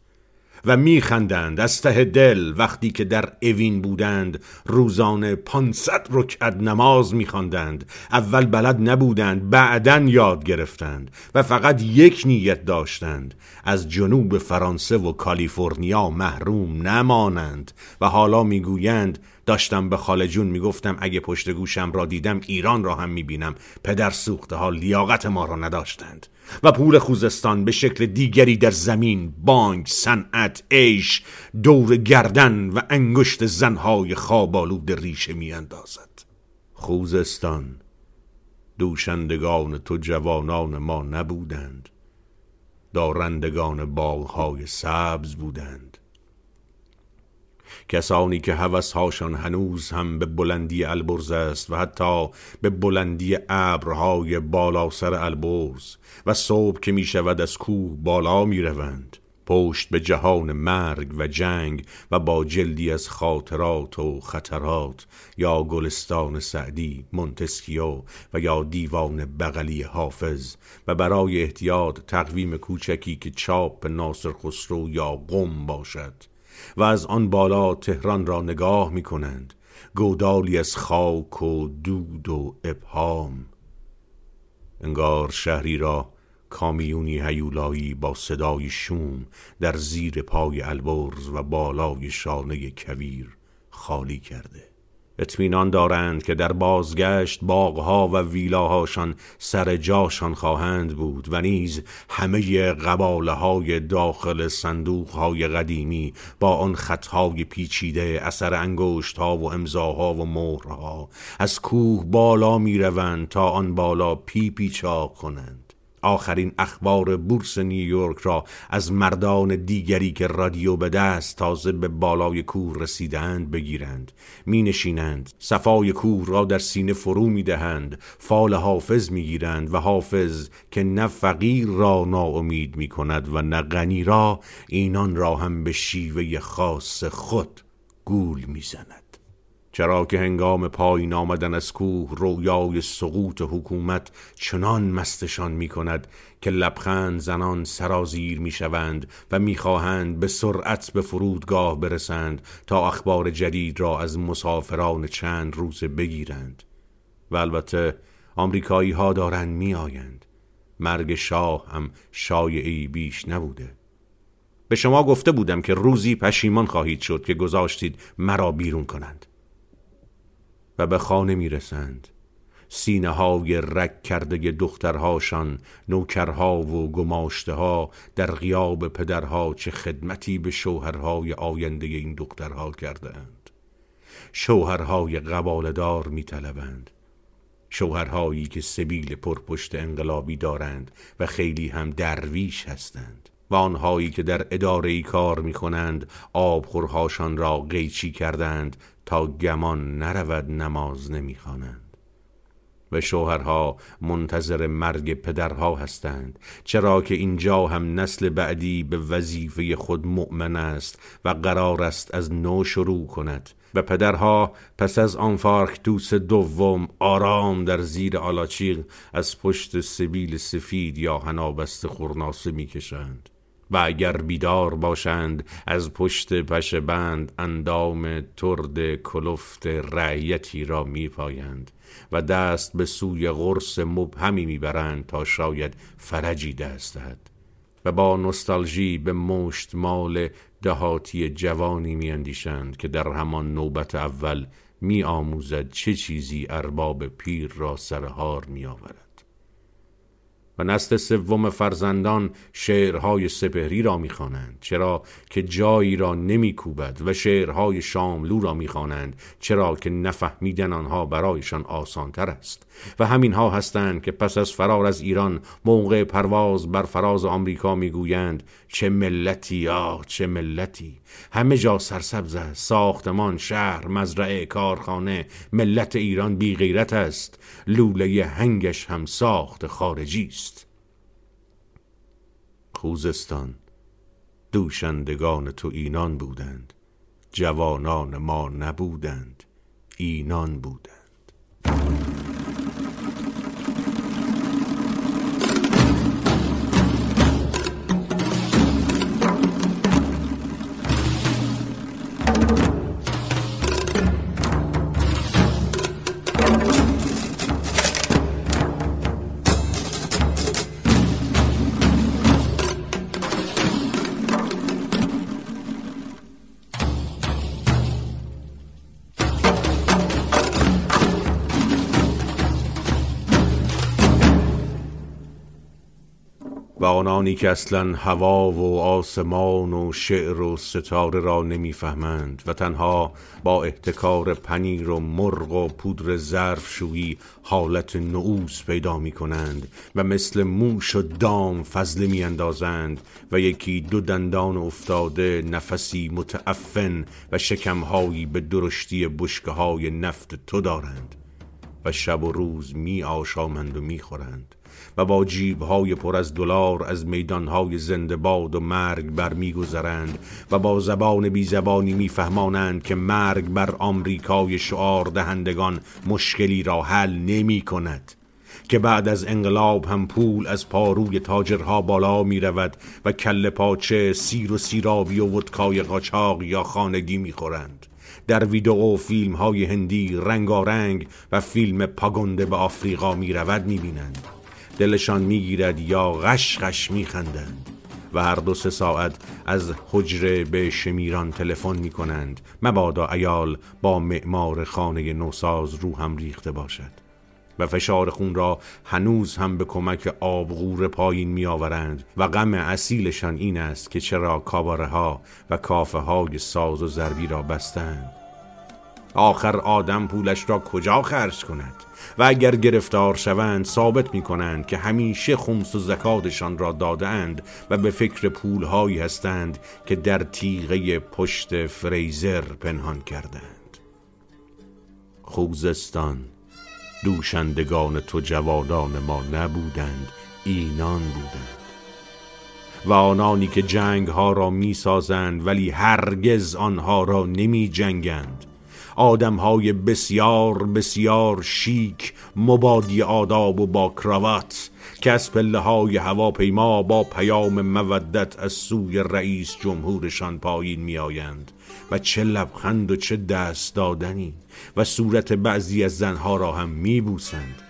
و میخندند. از ته دل وقتی که در اوین بودند روزانه پانصد رکعت نماز میخواندند. اول بلد نبودند بعدا یاد گرفتند و فقط یک نیت داشتند. از جنوب فرانسه و کالیفرنیا محروم نمانند و حالا می‌گویند داشتم به خاله جون می‌گفتم اگه پشت گوشم را دیدم ایران را هم می‌بینم. پدر سوخته ها لیاقت ما را نداشتند. و پول خوزستان به شکل دیگری در زمین بانک صنعت عیش دور گردن و انگشت زنهای خوابالود ریشه میاندازد. خوزستان دوشندگان تو جوانان ما نبودند. دارندگان باغهای سبز بودند. کسانی که هوسهاشان هنوز هم به بلندی البرز است و حتی به بلندی ابرهای بالا سر البرز و صبح که می شود از کوه بالا می روند پشت به جهان مرگ و جنگ و با جلدی از خاطرات و خطرات یا گلستان سعدی مونتسکیو و یا دیوان بغلی حافظ و برای احتیاط تقویم کوچکی که چاپ ناصر خسرو یا قم باشد. و از آن بالا تهران را نگاه می کنند گودالی از خاک و دود و ابهام. انگار شهری را کامیونی هیولایی با صدای شوم در زیر پای البرز و بالای شانه کویر خالی کرده. اطمینان دارند که در بازگشت باغها و ویلاهاشان سر جاشان خواهند بود و نیز همه قباله های داخل صندوق های قدیمی با آن خطهای پیچیده اثر انگشت ها و امضاها و مهرها از کوه بالا می روند تا آن بالا پی پیچا کنند. آخرین اخبار بورس نیویورک را از مردان دیگری که رادیو به دست تازه به بالای کوه رسیدند بگیرند می نشینند صفای کوه را در سینه فرو می دهند فال حافظ می گیرند و حافظ که نه فقیر را ناامید می کند و نه غنی را اینان را هم به شیوه خاص خود گول می زند چرا که هنگام پایین آمدن از کوه رویای سقوط حکومت چنان مستشان می کند که لبخند زنان سرازیر می شوند و می خواهند به سرعت به فرودگاه برسند تا اخبار جدید را از مسافران چند روزه بگیرند. و البته آمریکایی ها دارند می آیند مرگ شاه هم شایعی بیش نبوده. به شما گفته بودم که روزی پشیمان خواهید شد که گذاشتید مرا بیرون کنند. و به خانه می رسند سینه های رک کرده دخترهاشان نوکرها و گماشته ها در غیاب پدرها چه خدمتی به شوهرهای آینده این دخترها کردند شوهرهای قبالدار می طلبند شوهرهایی که سبیل پرپشت انقلابی دارند و خیلی هم درویش هستند. و آنهایی که در اداره کار می کنند آبخورهاشان را قیچی کردند تا گمان نرود نماز نمی خوانند. و شوهرها منتظر مرگ پدرها هستند چرا که اینجا هم نسل بعدی به وظیفه خود مؤمن است و قرار است از نو شروع کند و پدرها پس از آن فارکتوس دوم آرام در زیر آلاچیق از پشت سبیل سفید یا هنابست خورناسه می‌کشند و اگر بیدار باشند از پشت پشه بند اندام ترد کلفت رعیتی را میپایند و دست به سوی غرس مبهمی می‌برند تا شاید فرجی دست دهد و با نستالژی به مشت مال دهاتی جوانی میاندیشند که در همان نوبت اول می آموزد چه چیزی ارباب پیر را سرهار می آورد. و نسل سوم فرزندان شعرهای سپهری را می‌خوانند چرا که جایی را نمیکوبد و شعرهای شاملو را می‌خوانند چرا که نفهمیدن آنها برایشان آسانتر است. و همین ها هستند که پس از فرار از ایران موقع پرواز بر فراز آمریکا می‌گویند چه ملتی آه چه ملتی؟ همه جا سرسبز است ساختمان شهر مزرعه کارخانه ملت ایران بی غیرت است. لوله هنگش هم ساخت خارجی است. خوزستان دوشندگان تو اینان بودند. جوانان ما نبودند اینان بودند. و آنانی که اصلا هوا و آسمان و شعر و ستاره را نمی‌فهمند و تنها با احتکار پنیر و مرغ و پودر ظرف شویی حالت نعوس پیدا می کنند و مثل موش و دام فضله می اندازند و یکی دو دندان افتاده نفسی متعفن و شکمهایی به درشتی بشکه های نفت تو دارند و شب و روز می آشامند و می خورند و با جیبهای پر از دلار از میدانهای زنده باد و مرگ بر میگذرند و با زبان بی زبانی میفهمانند که مرگ بر آمریکای شعار دهندگان مشکلی را حل نمی کند که بعد از انقلاب هم پول از پاروی تاجرها بالا می رود و کل پاچه سیر و سیرابی و ودکای قاچاق یا خانگی می خورند. در ویدئو فیلم های هندی رنگارنگ و فیلم پاگنده به آفریقا می رود می بینند. دلشان می‌گیرد یا غش غش میخندند و هر دو سه ساعت از حجره به شمیران تلفن می کنند مبادا ایال با معمار خانه نوساز رو هم ریخته باشد و فشار خون را هنوز هم به کمک آبغور پایین می آورند و غم اصیلشان این است که چرا کاباره ها و کافه های ساز و ضربی را بستند. آخر آدم پولش را کجا خرج کند؟ و اگر گرفتار شوند ثابت می کنند که همیشه خمس و زکاتشان را دادند و به فکر پولهایی هستند که در تیغه پشت فریزر پنهان کردند. خوزستان دوشندگان تو جوادان ما نبودند اینان بودند. و آنانی که جنگ ها را می سازند ولی هرگز آنها را نمی جنگند آدم های بسیار بسیار شیک مبادی آداب و با کراوات که از پله های هواپیما با پیام مودت از سوی رئیس جمهورشان پایین می آیند و چه لبخند و چه دست دادنی و صورت بعضی از زنها را هم می بوسند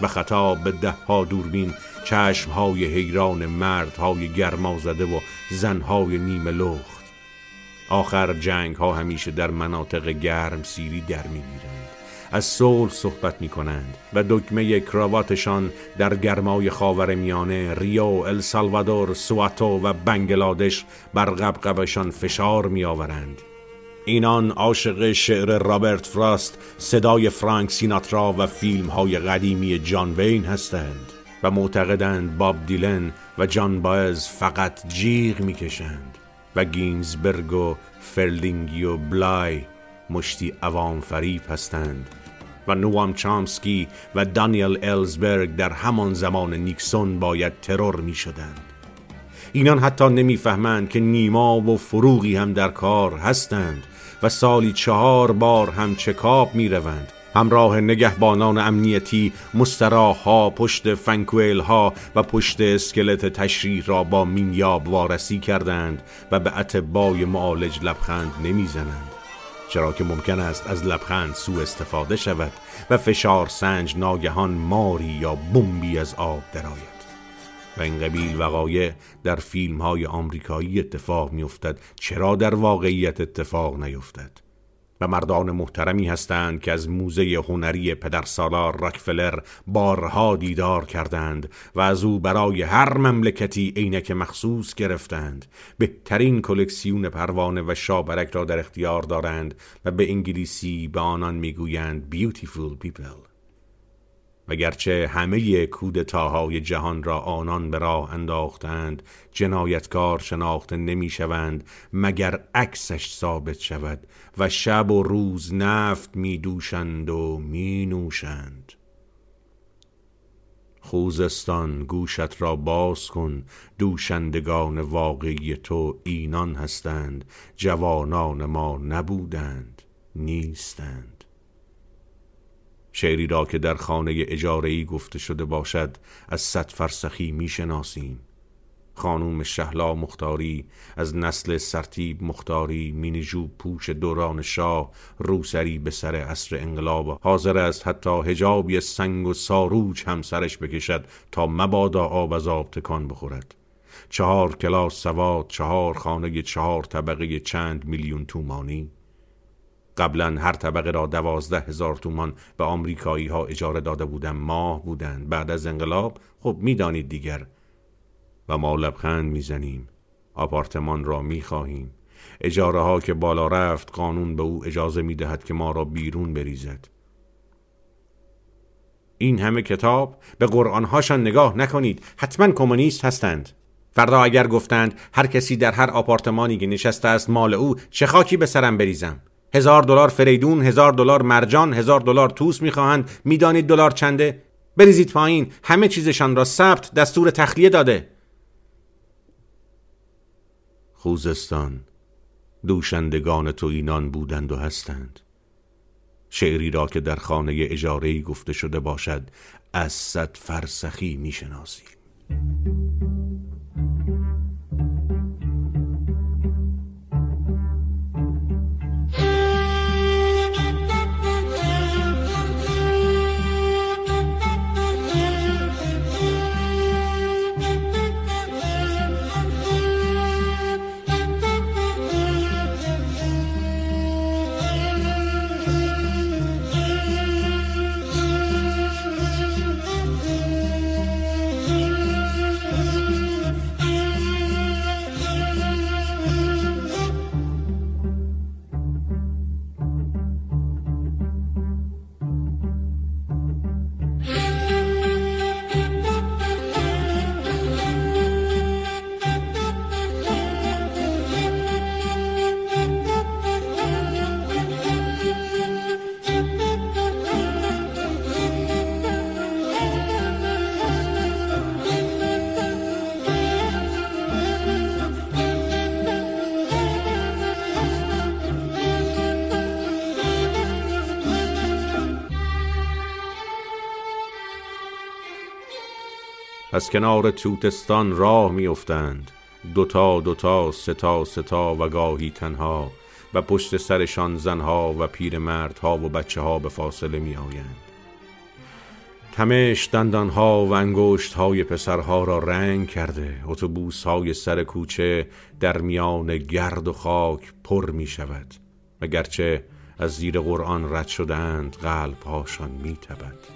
و خطاب به ده ها دوربین چشم های حیران مردهای گرما زده و زنهای نیمه لخت آخر جنگ ها همیشه در مناطق گرم سیری در می‌گیرند از صلح صحبت می کنند و دکمه کراواتشان در گرمای خاور میانه ریو، السالوادور، سواتو و بنگلادش بر قبقبشان فشار می آورند. اینان عاشق شعر رابرت فراست، صدای فرانک سیناترا و فیلم های قدیمی جان وین هستند و معتقدند باب دیلن و جان باز فقط جیغ می‌کشند و گینزبرگ و فرلینگی و بلای مشتی عوام فریب هستند و نوام چامسکی و دانیل الزبرگ در همان زمان نیکسون باید ترور می شدند. اینان حتی نمی‌فهمند که نیما و فروغی هم در کار هستند و سالی چهار بار هم چکاب می روند همراه نگهبانان امنیتی مستراح ها پشت فنکویل ها و پشت اسکلت تشریح را با مینیاب وارسی کردند و به اتبای معالج لبخند نمی‌زنند. چرا که ممکن است از لبخند سوء استفاده شود و فشار سنج ناگهان ماری یا بمبی از آب درآید. و این قبیل وقایع در فیلم های آمریکایی اتفاق میافتد چرا در واقعیت اتفاق نیفتد؟ و مردان محترمی هستند که از موزه هنری پدرسالار راکفلر بارها دیدار کردند و از او برای هر مملکتی عینک مخصوص گرفتند. بهترین کلکسیون پروانه و شابرک را در اختیار دارند و به انگلیسی به آنان می‌گویند beautiful people وگرچه همه کودتاهای جهان را آنان به راه انداختند جنایتکار شناخته نمی‌شوند مگر عکسش ثابت شود؟ و شب و روز نفت می دوشند و می نوشند خوزستان گوشت را باز کن دوشندگان واقعی تو اینان هستند جوانان ما نبودند نیستند. شعری را که در خانه اجاره گفته شده باشد از صد فرسخی می‌شناسیم. خانوم شهلا مختاری از نسل سرتیب مختاری مینیجو پوش دوران شاه روسری به سر اصر انقلاب. حاضر است حتی هجابی سنگ و ساروج هم سرش بکشد تا مبادا آب از آب تکان بخورد. چهار کلاس سواد چهار خانه چهار طبقه چند میلیون تومانی. قبلا هر طبقه را دوازده هزار تومان به آمریکایی ها اجاره داده بودن ماه بودند. بعد از انقلاب خب می‌دانید دیگر و ما لبخند می‌زنیم. آپارتمان را می‌خواهیم. اجاره ها که بالا رفت قانون به او اجازه می‌دهد که ما را بیرون بریزد. این همه کتاب به قرآنهاشان نگاه نکنید. حتما کمونیست هستند. فردا اگر گفتند هر کسی در هر آپارتمانی که نشسته است مال او چه خاکی به سرم بریزم؟ هزار دلار فریدون هزار دلار مرجان هزار دلار توس می‌خواهند. می‌دانید دلار چنده؟ بریزید پایین. همه چیزشان را ثبت دستور تخلیه داده. خوزستان دوشندگان تو اینان بودند و هستند. شعری را که در خانه اجاره گفته شده باشد از صد فرسخی می‌شناسیم از کنار توتستان راه میافتند. دوتا دوتا ستا ستا و گاهی تنها و پشت سرشان زنها و پیرمردها و بچه ها به فاصله می آیند تمش دندانها و انگشت های پسرها را رنگ کرده اتوبوس های سر کوچه در میان گرد و خاک پر می شود و گرچه از زیر قرآن رد شدند قلب هاشان می تبد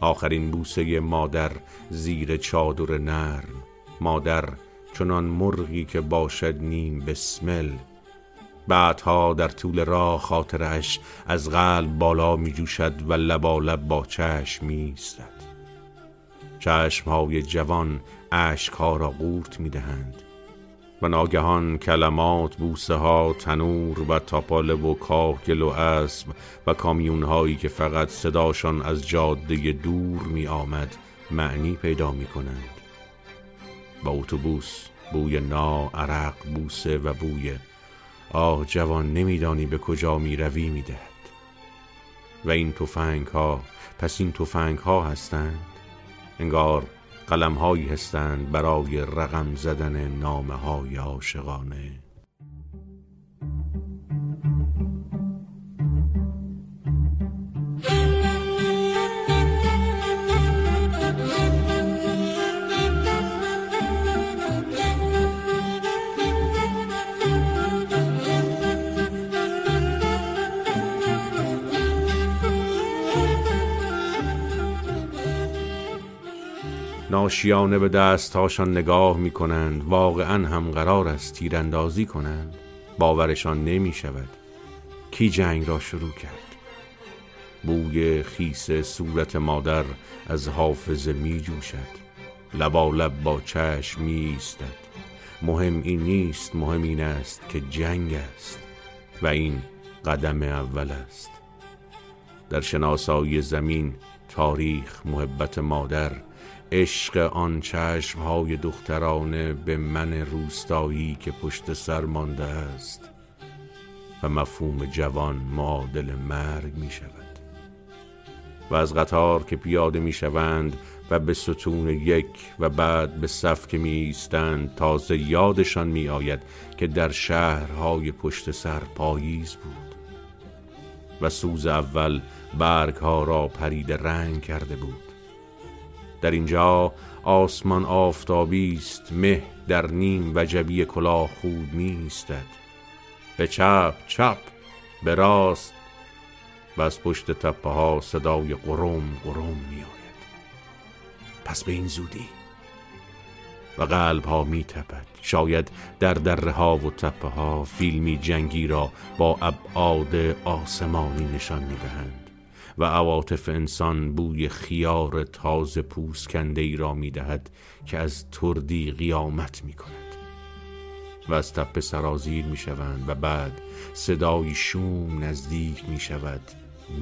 آخرین بوسه مادر زیر چادر نرم. مادر چنان مرغی که باشد نیم بسمل. بعدها در طول راه خاطرش از قلب بالا می جوشد و لبالب با چشم می ایستد. چشمهای جوان اشکها را قورت می دهند و ناگهان کلمات بوسه ها تنور و تاپاله و کاهگل و اسب و کامیون هایی که فقط صداشان از جاده دور می آمد معنی پیدا می کنند با اتوبوس بوی نا عرق بوسه و بوی آه جوان نمیدانی به کجا می روی می دهد و این توفنگ ها پس این توفنگ ها هستند. انگار قلم هایی هستند برای رقم زدن نامه های عاشقانه. ناشیانه به دستهاشان نگاه می کنند واقعا هم قرار است تیراندازی کنند. باورشان نمی شود کی جنگ را شروع کرد. بوی خیس صورت مادر از حافظه می جوشد لبالب با چشم می ایستد مهم این نیست مهم این است که جنگ است و این قدم اول است. در شناسایی زمین تاریخ محبت مادر عشق آن چشمهای دخترانه به من روستایی که پشت سر مانده است و مفهوم جوان معادل مرگ می شود. و از قطار که پیاده می شوند و به ستون یک و بعد به صف که می ایستند تازه یادشان می آید که در شهرهای پشت سر پاییز بود. و سوز اول برگ ها را پرید رنگ کرده بود. در اینجا آسمان آفتابی است مه در نیم وجبی کلاه خود میستد به چپ چپ به راست و از پشت تپه ها صدای قرم قرم می آید پس به این زودی. و قلب ها می تپد شاید در دره ها و تپه ها فیلمی جنگی را با ابعاد آسمانی نشان می دهند و عواطف انسان بوی خیار تازه پوسکنده ای را می دهد که از تردی قیامت می کند و از تپه سرازیر می شوند و بعد صدای شوم نزدیک می شود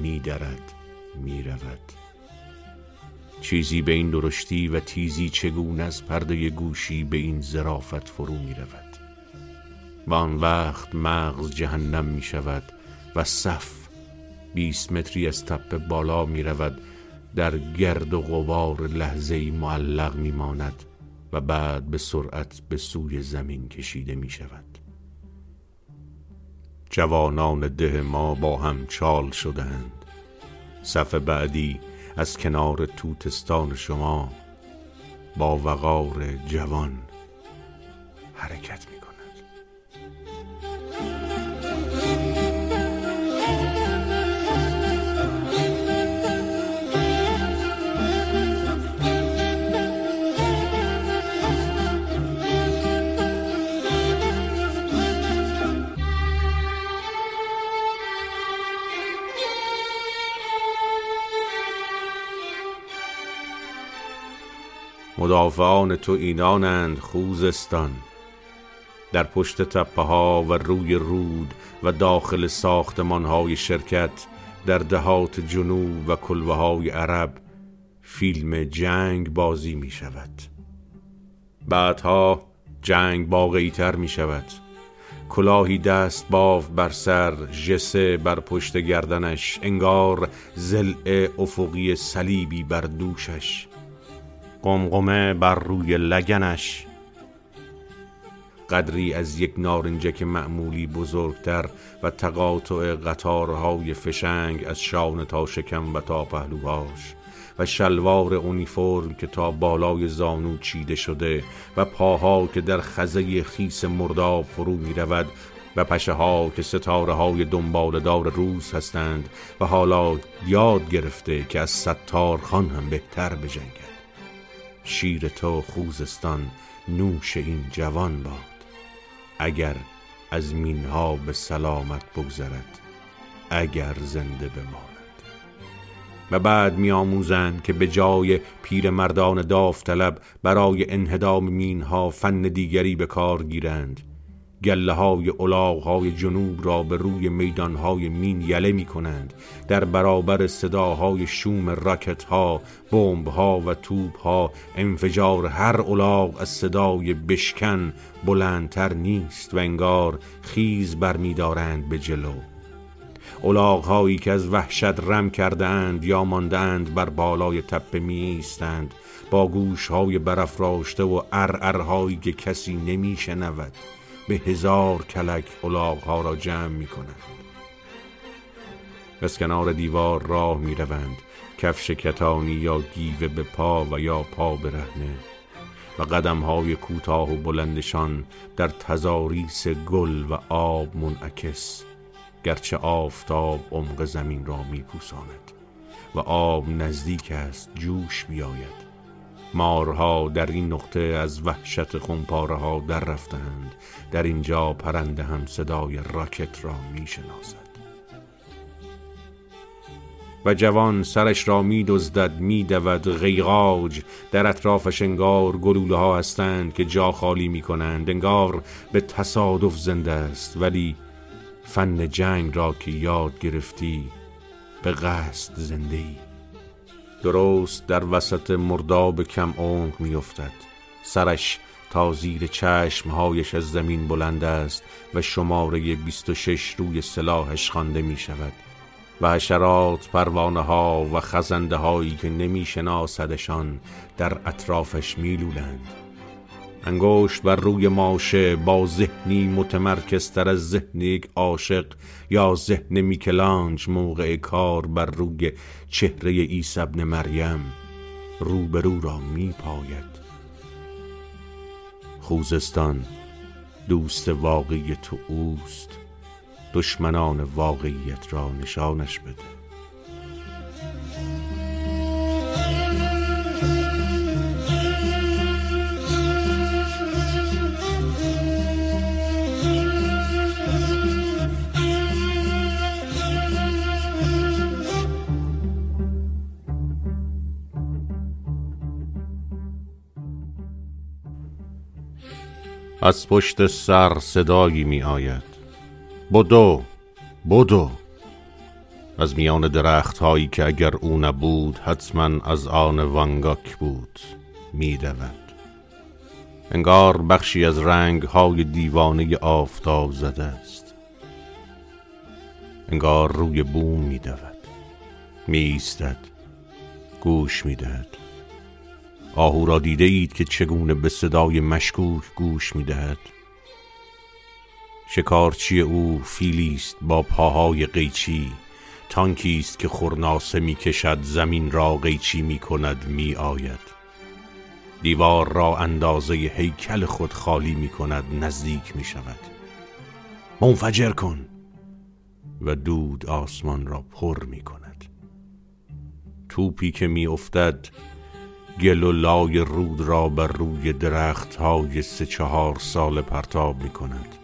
می درد می رود چیزی به این درشتی و تیزی چگونه از پرده گوشی به این زرافت فرو می رود و آن وقت مغز جهنم می شود و صف بیست متری از تپه بالا می رود در گرد و غبار لحظه معلق می ماند و بعد به سرعت به سوی زمین کشیده می شود جوانان ده ما با هم چال شدند صف بعدی از کنار توتستان شما با وقار جوان حرکت می مدافعان تو اینانند خوزستان. در پشت تپه ها و روی رود و داخل ساختمان های شرکت در دهات جنوب و کلوه های عرب فیلم جنگ بازی می شود بعدها جنگ باقی تر می شود کلاهی دست باف بر سر جسه بر پشت گردنش انگار زل افقی صلیبی بر دوشش. قمقمه بر روی لگنش. قدری از یک نارنجک معمولی بزرگتر و تقاطع قطارهای فشنگ از شانه تا شکم و تا پهلوهاش و شلوار اونیفرم که تا بالای زانو چیده شده و پاها که در خزه خیس مرداب فرو می رود و پشه ها که ستاره های دنبالدار روز هستند و حالا یاد گرفته که از ستار خان هم بهتر بجنگد. شیر تو خوزستان نوش این جوان باد. اگر از مینها به سلامت بگذرد اگر زنده بماند. و بعد میآموزند که به جای پیرمردان داوطلب برای انهدام مینها فن دیگری به کار گیرند. گله های های جنوب را به روی میدان های مین یله می کنند در برابر صداهای شوم راکت ها بمب ها و توپ ها انفجار هر الاغ از صدای بشکن بلندتر نیست و انگار خیز برمیدارند به جلو. هایی که از وحشت رم کرده اند یا ماندند بر بالای تپه می ایستند با گوش های برافراشته و ارعرهایی که کسی نمی شنود به هزار کلک ها را جمع می کنند از کنار دیوار راه می روند کفش کتانی یا گیوه به پا و یا پا برهنه و قدم های کوتاه و بلندشان در تزاریس گل و آب منعکس گرچه آفتاب عمق زمین را می پوساند و آب نزدیک است جوش بیاید. مارها در این نقطه از وحشت خونپاره ها در رفتند در اینجا پرنده هم صدای راکت را می شناسد و جوان سرش را می دزدد می دود غیغاج. در اطرافش انگار گلوله ها هستند که جا خالی می کنند انگار به تصادف زنده است. ولی فن جنگ را که یاد گرفتی به قصد زنده ای درست در وسط مرداب کم عمق میافتد سرش تا زیر چشمهایش از زمین بلند است و شماره 26 روی سلاحش خوانده می شود و حشرات پروانه ها و خزنده هایی که نمی شناسدشان در اطرافش می لولند. انگشت بر روی ماشه با ذهنی متمرکزتر از ذهن یک عاشق یا ذهن میکلانج موقع کار بر روی چهره عیسی ابن مریم روبرو را میپاید. خوزستان دوست واقعی تو اوست دشمنان واقعیت را نشانش بده. از پشت سر صدایی می آید بدو بدو. از میان درخت هایی که اگر او نبود حتما از آن وانگاک بود می دود. انگار بخشی از رنگ های دیوانه آفتاب زده است. انگار روی بوم می دود می ایستد گوش می دهد آهو را دیده اید که چگونه به صدای مشکوک گوش می دهد شکارچی او فیلی است با پاهای قیچی تانکی است که خورناسه می کشد زمین را قیچی می کند می آید دیوار را اندازه هیکل خود خالی می کند نزدیک می شود منفجر کن! و دود آسمان را پر می کند توپی که می افتد گل و لای رود را بر روی درخت های سه چهار سال پرتاب می کند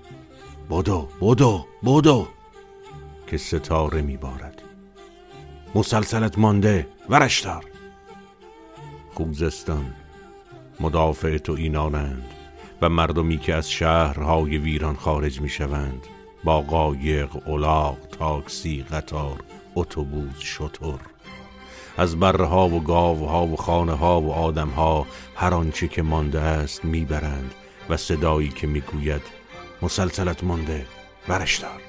بدو بدو بدو. که ستاره می بارد مسلسلت مانده ورشتار. خوزستان مدافع تو اینانند و مردمی که از شهرهای ویران خارج می شوند با قایق، الاغ، تاکسی، قطار، اتوبوس، شطور از بره ها و گاو ها و خانه ها و آدم ها هر آنچه که مانده است می‌برند و صدایی که می‌گوید مسلسلت مانده برش دار.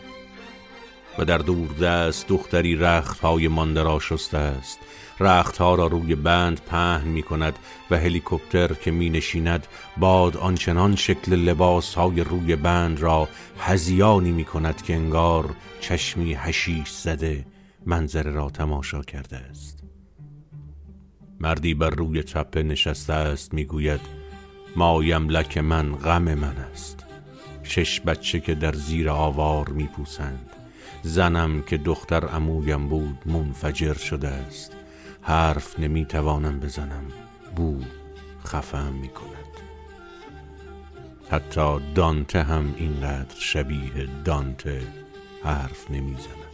و در دور دست دختری رخت های مانده را شسته است. رخت ها را روی بند پهن می کند و هلیکوپتر که می نشیند باد آنچنان شکل لباس های روی بند را هزیانی می کند که انگار چشمی هشیش زده منظره را تماشا کرده است. مردی بر روی تپه نشسته است می‌گوید ما یملک من غم من است. شش بچه که در زیر آوار میپوسند. زنم که دختر عمویم بود منفجر شده است. حرف نمی‌توانم بزنم. بو خفم می‌کند. حتی دانته هم اینقدر شبیه دانته حرف نمی‌زند.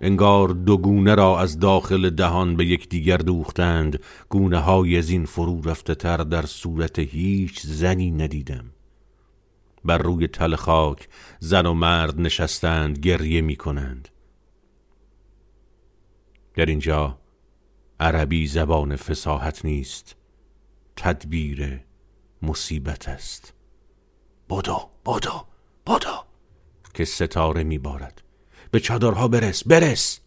انگار دو گونه را از داخل دهان به یکدیگر دوختند. گونه های از این فرو رفته تر در صورت هیچ زنی ندیدم. بر روی تل خاک زن و مرد نشستند گریه می کنند. در اینجا عربی زبان فساحت نیست. تدبیر مصیبت است. بادو بادو بادو که ستاره میبارد به چادرها برس برس!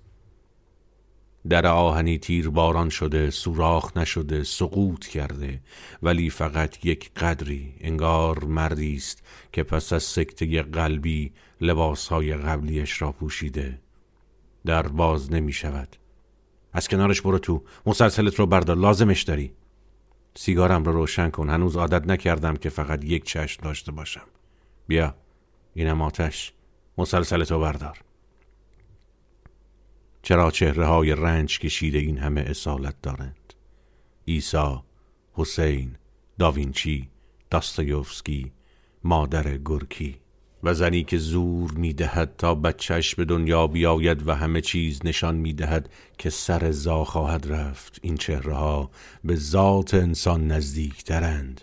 در آهنی تیر باران شده سوراخ نشده سقوط کرده ولی فقط یک قدری انگار مردی است که پس از سکته قلبی لباسهای قبلیش را پوشیده. در باز نمی شود. از کنارش برو تو مسلسلت رو بردار لازمش داری. سیگارم رو روشن کن هنوز عادت نکردم که فقط یک چشم داشته باشم. بیا اینم آتش. مسلسلت رو بردار. چرا چهره های رنج کشیده این همه اصالت دارند؟ ایسا، حسین، داوینچی، داستایوفسکی، مادر گرکی. و زنی که زور می‌دهد تا بچهش به دنیا بیاید و همه چیز نشان می‌دهد که سر زا خواهد رفت این چهره ها به ذات انسان نزدیکترند.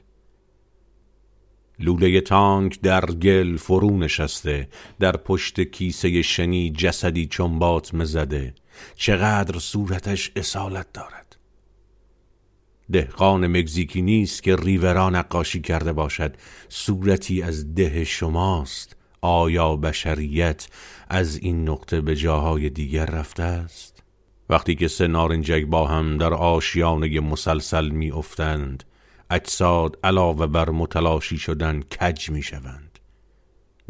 لوله تانک در گل فرو نشسته در پشت کیسه شنی جسدی چنبات مزده. چقدر صورتش اصالت دارد. دهقان مگزیکی نیست که ریورا نقاشی کرده باشد. صورتی از ده شماست. آیا بشریت از این نقطه به جاهای دیگر رفته است؟ وقتی که سه نارنجک با هم در آشیانه مسلسل می افتند اجساد علاوه بر متلاشی شدن کج می شوند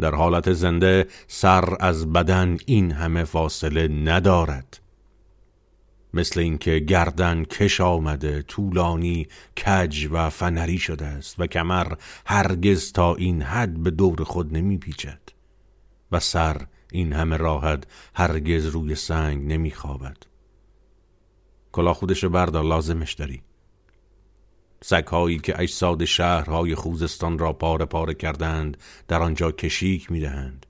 در حالت زنده سر از بدن این همه فاصله ندارد. مثل اینکه گردن کش آمده طولانی کج و فنری شده است و کمر هرگز تا این حد به دور خود نمی پیچد و سر این همه راحت هرگز روی سنگ نمی خوابد کلا خودش بردار لازمش داری. سگهایی که اجساد شهرهای خوزستان را پاره پاره کردند در آنجا کشیک می‌دهند.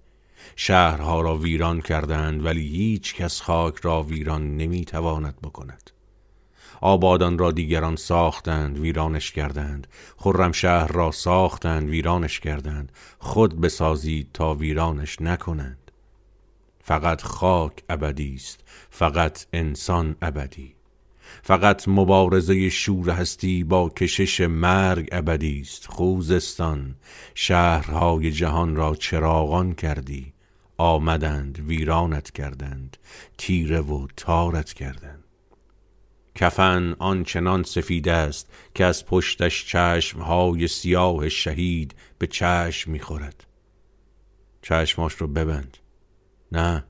شهرها را ویران کردند ولی هیچ کس خاک را ویران نمی‌تواند بکند. آبادان را دیگران ساختند ویرانش کردند. خرم شهر را ساختند ویرانش کردند. خود بسازید تا ویرانش نکنند. فقط خاک ابدی است فقط انسان ابدی. فقط مبارزه شور هستی با کشش مرگ ابدی است. خوزستان شهرهای جهان را چراغان کردی. آمدند ویرانت کردند. تیره و تارت کردند. کفن آنچنان سفید است که از پشتش چشمهای سیاه شهید به چشم می‌خورد. چشماش رو ببند. نه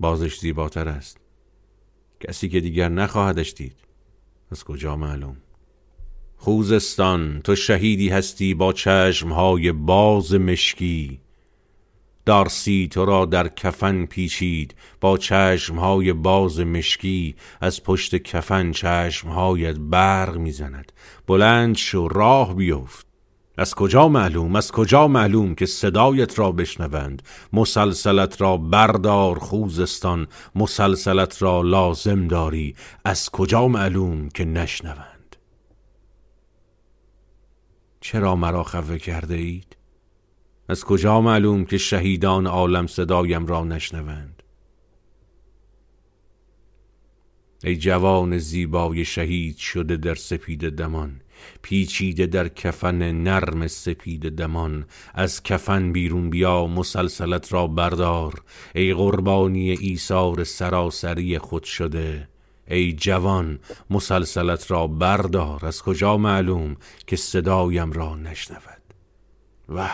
بازش زیباتر است. کسی که دیگر نخواهدش دید. از کجا معلوم؟ خوزستان تو شهیدی هستی با چشمهای باز مشکی. دارسی تو را در کفن پیچید با چشمهای باز مشکی. از پشت کفن چشمهایت برق می‌زند. بلند شو راه بیفت. از کجا معلوم؟ از کجا معلوم که صدایت را بشنوند؟ مسلسلت را بردار خوزستان مسلسلت را لازم داری. از کجا معلوم که نشنوند؟ چرا مرا خفه کرده اید؟ از کجا معلوم که شهیدان عالم صدایم را نشنوند؟ ای جوان زیبای شهید شده در سپید دمان. پیچیده در کفن نرم سپید دمان از کفن بیرون بیا مسلسلت را بردار. ای قربانی ایثار سراسری خود شده ای جوان مسلسلت را بردار. از کجا معلوم که صدایم را نشنود؟ و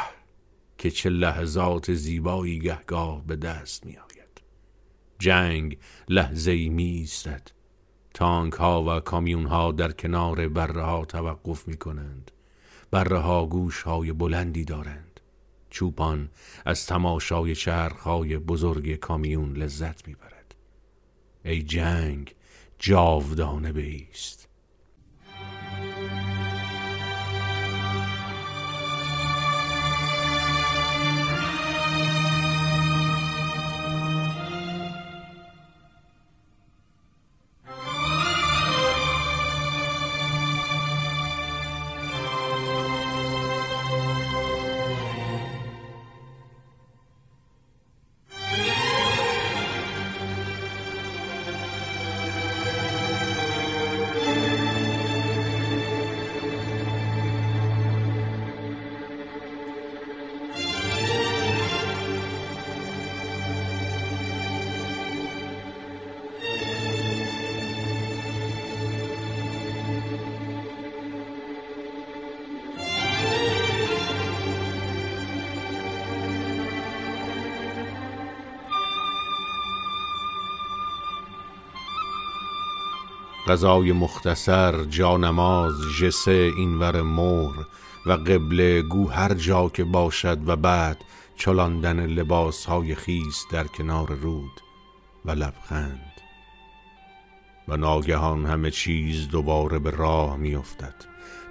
که چه لحظات زیبایی گهگاه به دست می آید جنگ لحظه ای می ایستد تانک ها و کامیون ها در کنار بره ها توقف می کنند بره ها گوش های بلندی دارند. چوپان از تماشای چرخ های بزرگ کامیون لذت می برد ای جنگ جاودانه بیست. غذای مختصر جانماز جسه اینور مور و قبله گو هر جا که باشد و بعد چلاندن لباس های خیس در کنار رود و لبخند. و ناگهان همه چیز دوباره به راه میافتد.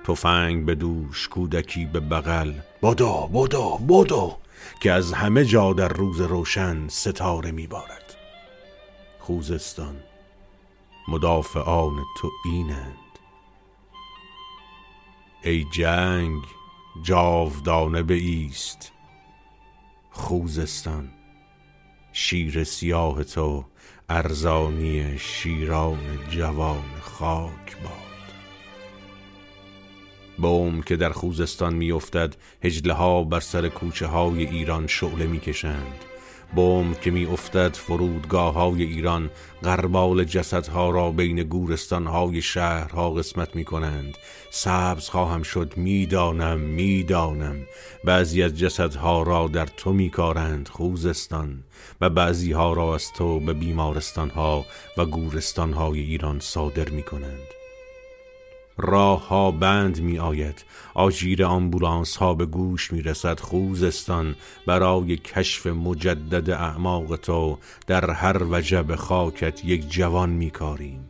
تفنگ به دوش کودکی به بغل. بدو بدو بدو که از همه جا در روز روشن ستاره میبارد. خوزستان مدافعان تو اینند. ای جنگ جاودانه به ایست خوزستان شیر سیاه تو ارزانی شیران جوان خاک باد. بوم که در خوزستان میافتد هجله ها بر سر کوچه های ایران شعله می‌کشند. بوم که می افتد فرودگاه های ایران غربال جسدها را بین گورستان های شهرها قسمت می کنند سبز خواهم شد می‌دانم می‌دانم. بعضی از جسدها را در تو می کارند خوزستان. و بعضی ها را از تو به بیمارستان ها و گورستان های ایران صادر می کنند راه ها بند می آید آژیر آمبولانس ها به گوش می رسد خوزستان. برای کشف مجدد اعماق تو در هر وجب خاکت یک جوان می کاریم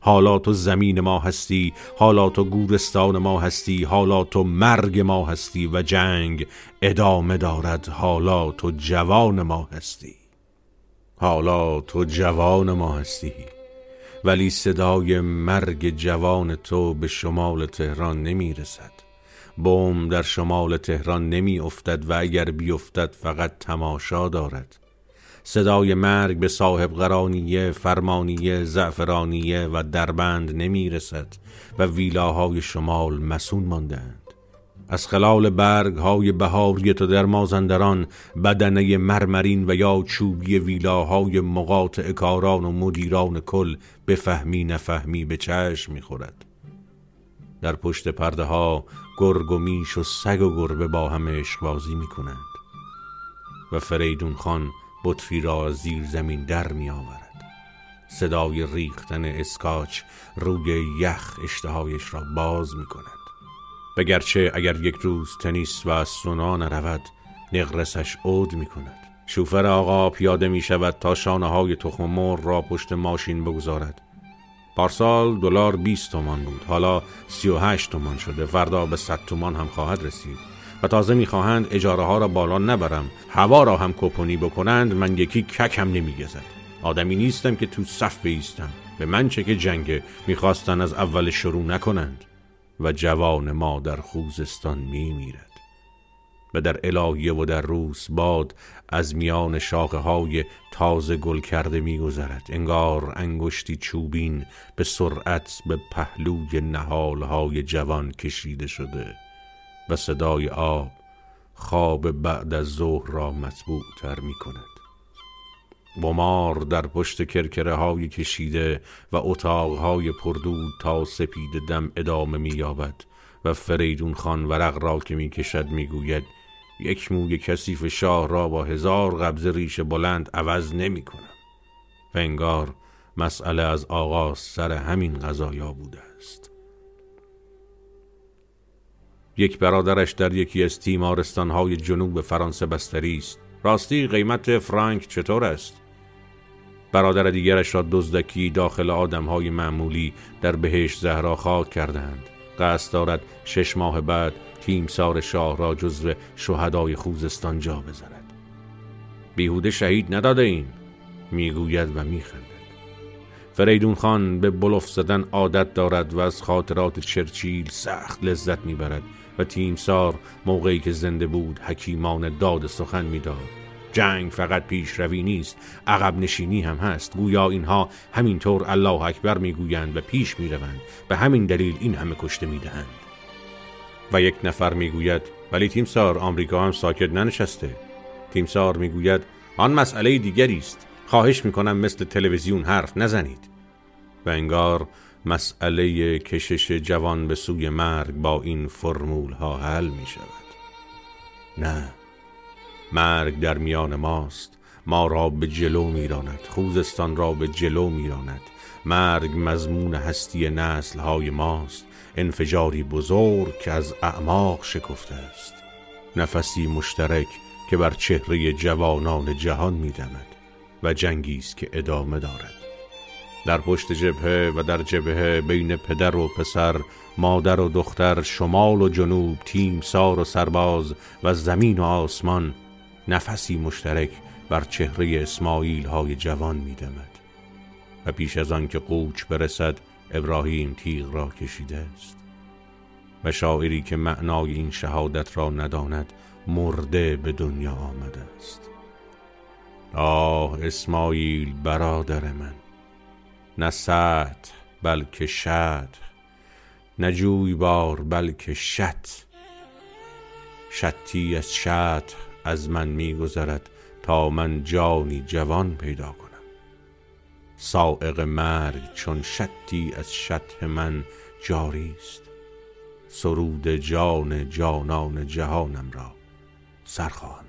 حالا تو زمین ما هستی حالا تو گورستان ما هستی حالا تو مرگ ما هستی و جنگ ادامه دارد. حالا تو جوان ما هستی. حالا تو جوان ما هستی. ولی صدای مرگ جوان تو به شمال تهران نمی رسد. بوم در شمال تهران نمی افتد و اگر بیفتد فقط تماشا دارد. صدای مرگ به صاحب قرانیه، فرمانیه، زعفرانیه و دربند نمی رسد و ویلاهای شمال مسون ماندند از خلال برگ های بهاری تو در مازندران بدنه مرمرین و یا چوبی ویلاهای مقاطع کاران و مدیران کل بفهمی نفهمی به چشم می‌خورد. در پشت پرده ها گرگ و میش و سگ و گربه با هم عشقبازی می‌کنند و فریدون خان بطفی را زیر زمین در می آورد صدای ریختن اسکاچ روی یخ اشتهایش را باز می کند بگرچه اگر یک روز تنیس و سونا نرود نقرسش عود می کند شوفر آقا پیاده می شود تا شانه های تخم مر را پشت ماشین بگذارد. پارسال دلار 20 تومان بود حالا 38 تومان شده. فردا به 100 تومان هم خواهد رسید. و تازه می‌خواهند اجاره ها را بالا نبرم. هوا را هم کپونی بکنند من یکی کک هم نمیگزد. آدمی نیستم که تو صف بیستم. به من چه که جنگه می‌خواستن از اول شروع نکنند. و جوان ما در خوزستان می میرد و در الهیه و در روس باد از میان شاخه های تازه گل کرده میگذرد. انگار انگشتی چوبین به سرعت به پهلوی نهال های جوان کشیده شده و صدای آب خواب بعد از ظهر را مطبوع تر می کند بمار در پشت کرکره های کشیده و اتاق های پردود تا سپید دم ادامه می یابد و فریدون خان ورق را که می کشد می گوید یک موی کثیف شاه را با هزار قبض ریش بلند عوض نمی کنم و انگار مسئله از آغاز سر همین قضایا بوده است. یک برادرش در یکی از تیمارستانهای جنوب فرانسه بستری است. راستی قیمت فرانک چطور است؟ برادر دیگرش را دزدکی داخل آدمهای معمولی در بهش زهرا خاک کردند. قصد دارد شش ماه بعد تیمسار شاه را جزو شهدای خوزستان جا بزند. بیهوده شهید نداده این می‌گوید و میخندد. فریدون خان به بلوف زدن عادت دارد و از خاطرات چرچیل سخت لذت می‌برد و تیمسار موقعی که زنده بود حکیمان داد سخن می‌داد. جنگ فقط پیشروی نیست عقب نشینی هم هست. گویا اینها همینطور الله اکبر می‌گویند و پیش می‌روند. به همین دلیل این همه کشته می‌دهند. و یک نفر می‌گوید ولی تیمسار آمریکا هم ساکت ننشسته. تیمسار می‌گوید آن مسئله دیگری است. خواهش می‌کنم مثل تلویزیون حرف نزنید. و انگار مسئله کشش جوان به سوی مرگ با این فرمول ها حل می شود نه. مرگ در میان ماست ما را به جلو میراند خوزستان را به جلو میراند. مرگ مضمون هستی نسل های ماست انفجاری بزرگ که از اعماق شکفته است. نفسی مشترک که بر چهره جوانان جهان میدمد و جنگی است که ادامه دارد. در پشت جبهه و در جبهه بین پدر و پسر مادر و دختر شمال و جنوب تیم سار و سرباز و زمین و آسمان نفسی مشترک بر چهره اسماعیل های جوان میدمد و پیش از آن که قوچ برسد ابراهیم تیغ را کشیده است و شاعری که معنای این شهادت را نداند مرده به دنیا آمده است. آه اسماعیل برادر من! نه سطح بلکه شد! نه بار بلکه شت شتی از شط از من میگذرد تا من جانی جوان پیدا کنم. سائق مرگ چون شتی از شط من جاری است. سرود جان جانان جهانم را سرخواهم.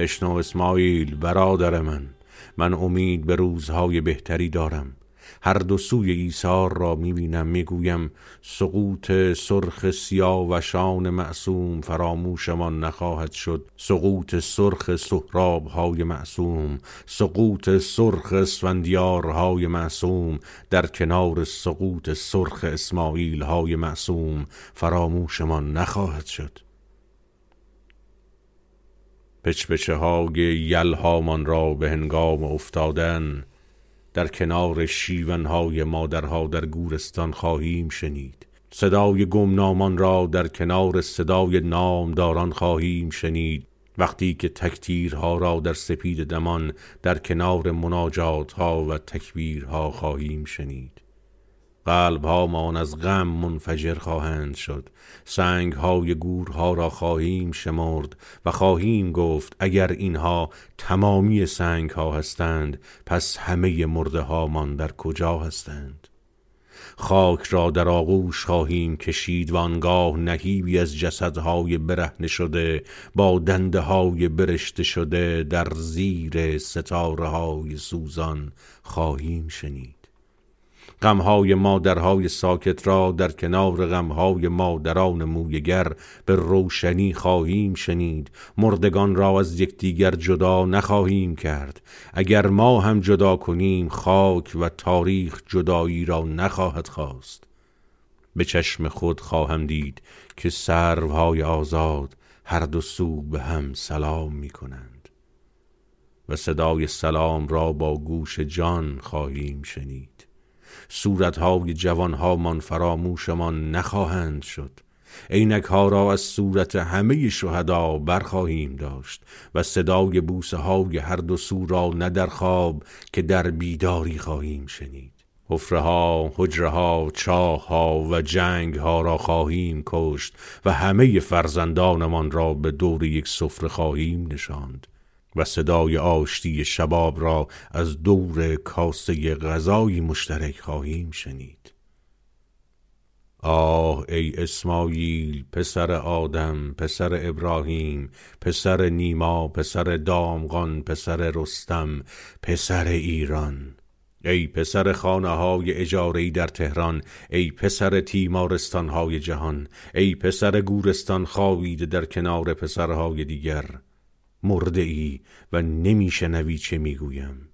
بشنو اسماعیل برادر من. من امید به روزهای بهتری دارم. هر دو سوی ایثار را می‌بینم می‌گویم سقوط سرخ سیاوشان معصوم فراموشمان نخواهد شد. سقوط سرخ سهراب های معصوم سقوط سرخ اسفندیارهای معصوم در کنار سقوط سرخ اسماعیل های معصوم فراموشمان نخواهد شد. پچپچه های یلهامان را به هنگام افتادن در کنار شیونهای مادرها در گورستان خواهیم شنید. صدای گمنامان را در کنار صدای نامداران خواهیم شنید. وقتی که تکتیرها را در سپید دمان در کنار مناجات ها و تکبیرها خواهیم شنید. قلب هامان از غم منفجر خواهند شد. سنگ های گورها را خواهیم شمرد و خواهیم گفت اگر اینها تمامی سنگ ها هستند پس همه مرده هامان در کجا هستند؟ خاک را در آغوش خواهیم کشید و آنگاه نهیبی از جسدهای برهنه شده با دنده های برشته شده در زیر ستاره های سوزان خواهیم شنید. غمهای مادرهای ساکت را در کنار غمهای مادران مویگر به روشنی خواهیم شنید. مردگان را از یکدیگر جدا نخواهیم کرد. اگر ما هم جدا کنیم خاک و تاریخ جدایی را نخواهد خواست. به چشم خود خواهم دید که سروهای آزاد هر دو سو به هم سلام می کنند و صدای سلام را با گوش جان خواهیم شنید. صورتهای جوانهامان فراموشمان نخواهند شد. عینک ها را از صورت همه شهدا برخواهیم داشت و صدای بوسه های هر دو سو را نه در خواب که در بیداری خواهیم شنید. حفره ها، حجره ها، چاه ها و جنگ ها را خواهیم کشت و همه فرزندانمان را به دور یک سفره خواهیم نشاند. و صدای آشتی شباب را از دور کاسه غذایی مشترک خواهیم شنید. آه ای اسماعیل پسر آدم پسر ابراهیم پسر نیما پسر دامغان پسر رستم پسر ایران. ای پسر خانه های اجاری در تهران ای پسر تیمارستان های جهان ای پسر گورستان خوابیده در کنار پسرهای دیگر. مرده ای و نمیشنوی چه می‌گویم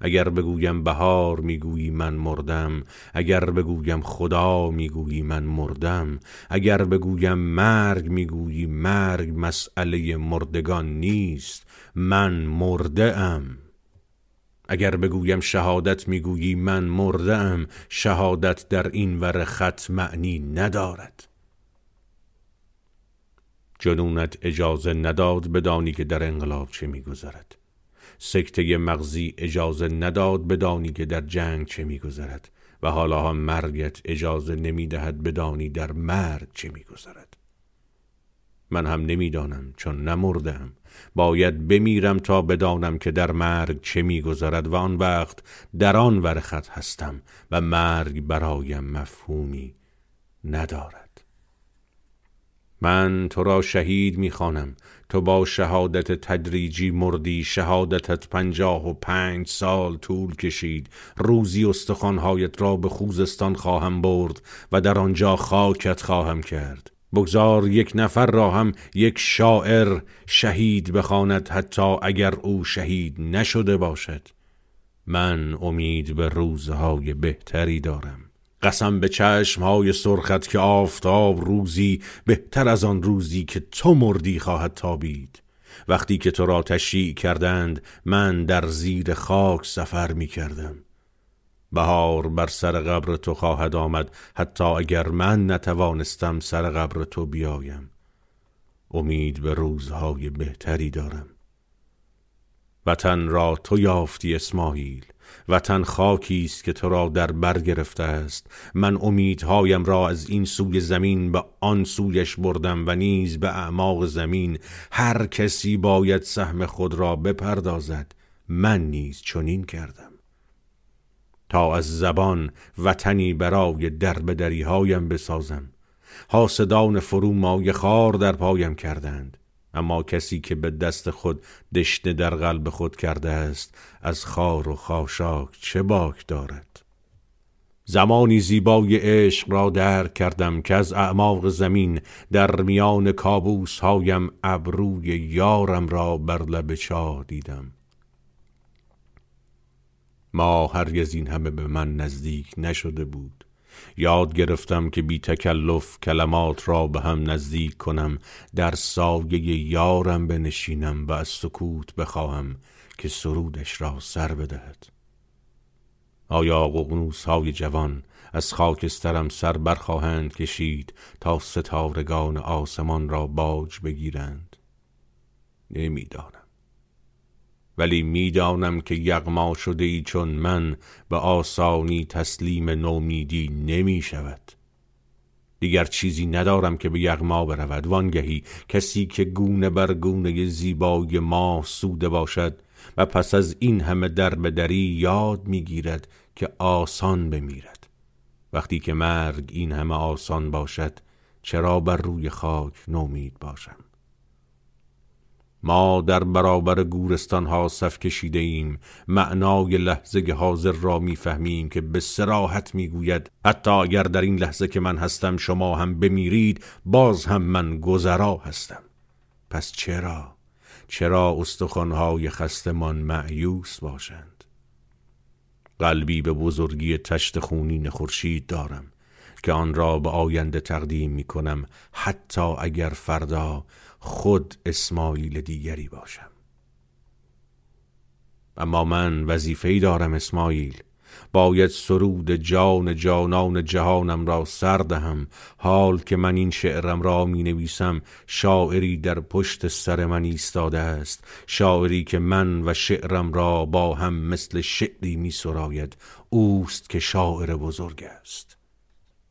اگر بگویم بهار می‌گویی من مردم اگر بگویم خدا می‌گویی من مردم اگر بگویم مرگ می‌گویی مرگ مسئله مردگان نیست من مرده ام اگر بگویم شهادت می‌گویی من مرده شهادت در این ور خط معنی ندارد. جنونت اجازه نداد بدانی که در انقلاب چه میگذرد. سکته مغزی اجازه نداد بدانی که در جنگ چه میگذرد و حالا هم مرگت اجازه نمی‌دهد بدانی در مرگ چه میگذرد. من هم نمی‌دانم چون نمردم. باید بمیرم تا بدانم که در مرگ چه میگذرد و آن وقت در آن ورخت هستم و مرگ برایم مفهومی ندارد. من تو را شهید می‌خوانم. تو با شهادت تدریجی مردی شهادتت پنجاه و پنج سال طول کشید. روزی استخوانهایت را به خوزستان خواهم برد و در آنجا خاکت خواهم کرد. بگذار یک نفر را هم یک شاعر شهید بخواند حتی اگر او شهید نشده باشد. من امید به روزهای بهتری دارم. قسم به چشم های سرخت که آفتاب روزی بهتر از آن روزی که تو مردی خواهد تابید. وقتی که تو را تشییع کردند من در زیر خاک سفر می کردم. بهار بر سر قبر تو خواهد آمد حتی اگر من نتوانستم سر قبر تو بیایم. امید به روزهای بهتری دارم. وطن را تو یافتی اسماعیل. وطن خاکی است که تو را در بر گرفته است. من امیدهایم را از این سوی زمین به آن سویش بردم و نیز به اعماق زمین. هر کسی باید سهم خود را بپردازد. من نیز چنین کردم. تا از زبان وطنی برای دربدری هایم بسازم. حاسدان فرو مای خار در پایم کردند. اما کسی که به دست خود دشنه در قلب خود کرده است از خار و خاشاک چه باک دارد؟ زمانی زیبای عشق را درک کردم که از اعماق زمین در میان کابوس هایم ابروی یارم را بر لب چاه دیدم. ما هرگز این همه به من نزدیک نشده بود. یاد گرفتم که بی تکلف کلمات را به هم نزدیک کنم در سایه یارم بنشینم و از سکوت بخواهم که سرودش را سر بدهد. آیا ققنوس های جوان از خاکسترم سر برخواهند کشید تا ستارگان آسمان را باج بگیرند؟ نمی‌دانم. ولی می‌دانم که یغما شده ای چون من به آسانی تسلیم نومیدی نمی شود. دیگر چیزی ندارم که به یغما برود. وانگهی کسی که گونه بر گونه زیبای ما سوده باشد و پس از این همه دربدری یاد می‌گیرد که آسان بمیرد. وقتی که مرگ این همه آسان باشد چرا بر روی خاک نومید باشم؟ ما در برابر گورستان ها صف کشیده ایم معنای لحظه حاضر را می‌فهمیم که به سراحت می‌گوید حتی اگر در این لحظه که من هستم شما هم بمیرید باز هم من گذرا هستم. پس چرا؟ چرا استخوانهای خستمان معیوس باشند؟ قلبی به بزرگی تشت خونین خورشید دارم که آن را به آینده تقدیم می کنم حتی اگر فردا خود اسماعیل دیگری باشم. اما من وظیفه‌ای دارم اسماعیل. باید سرود جان جانان جهانم را سر دهم. حال که من این شعرم را می نویسم شاعری در پشت سر من ایستاده است. شاعری که من و شعرم را با هم مثل شعری می سراید اوست که شاعر بزرگ است.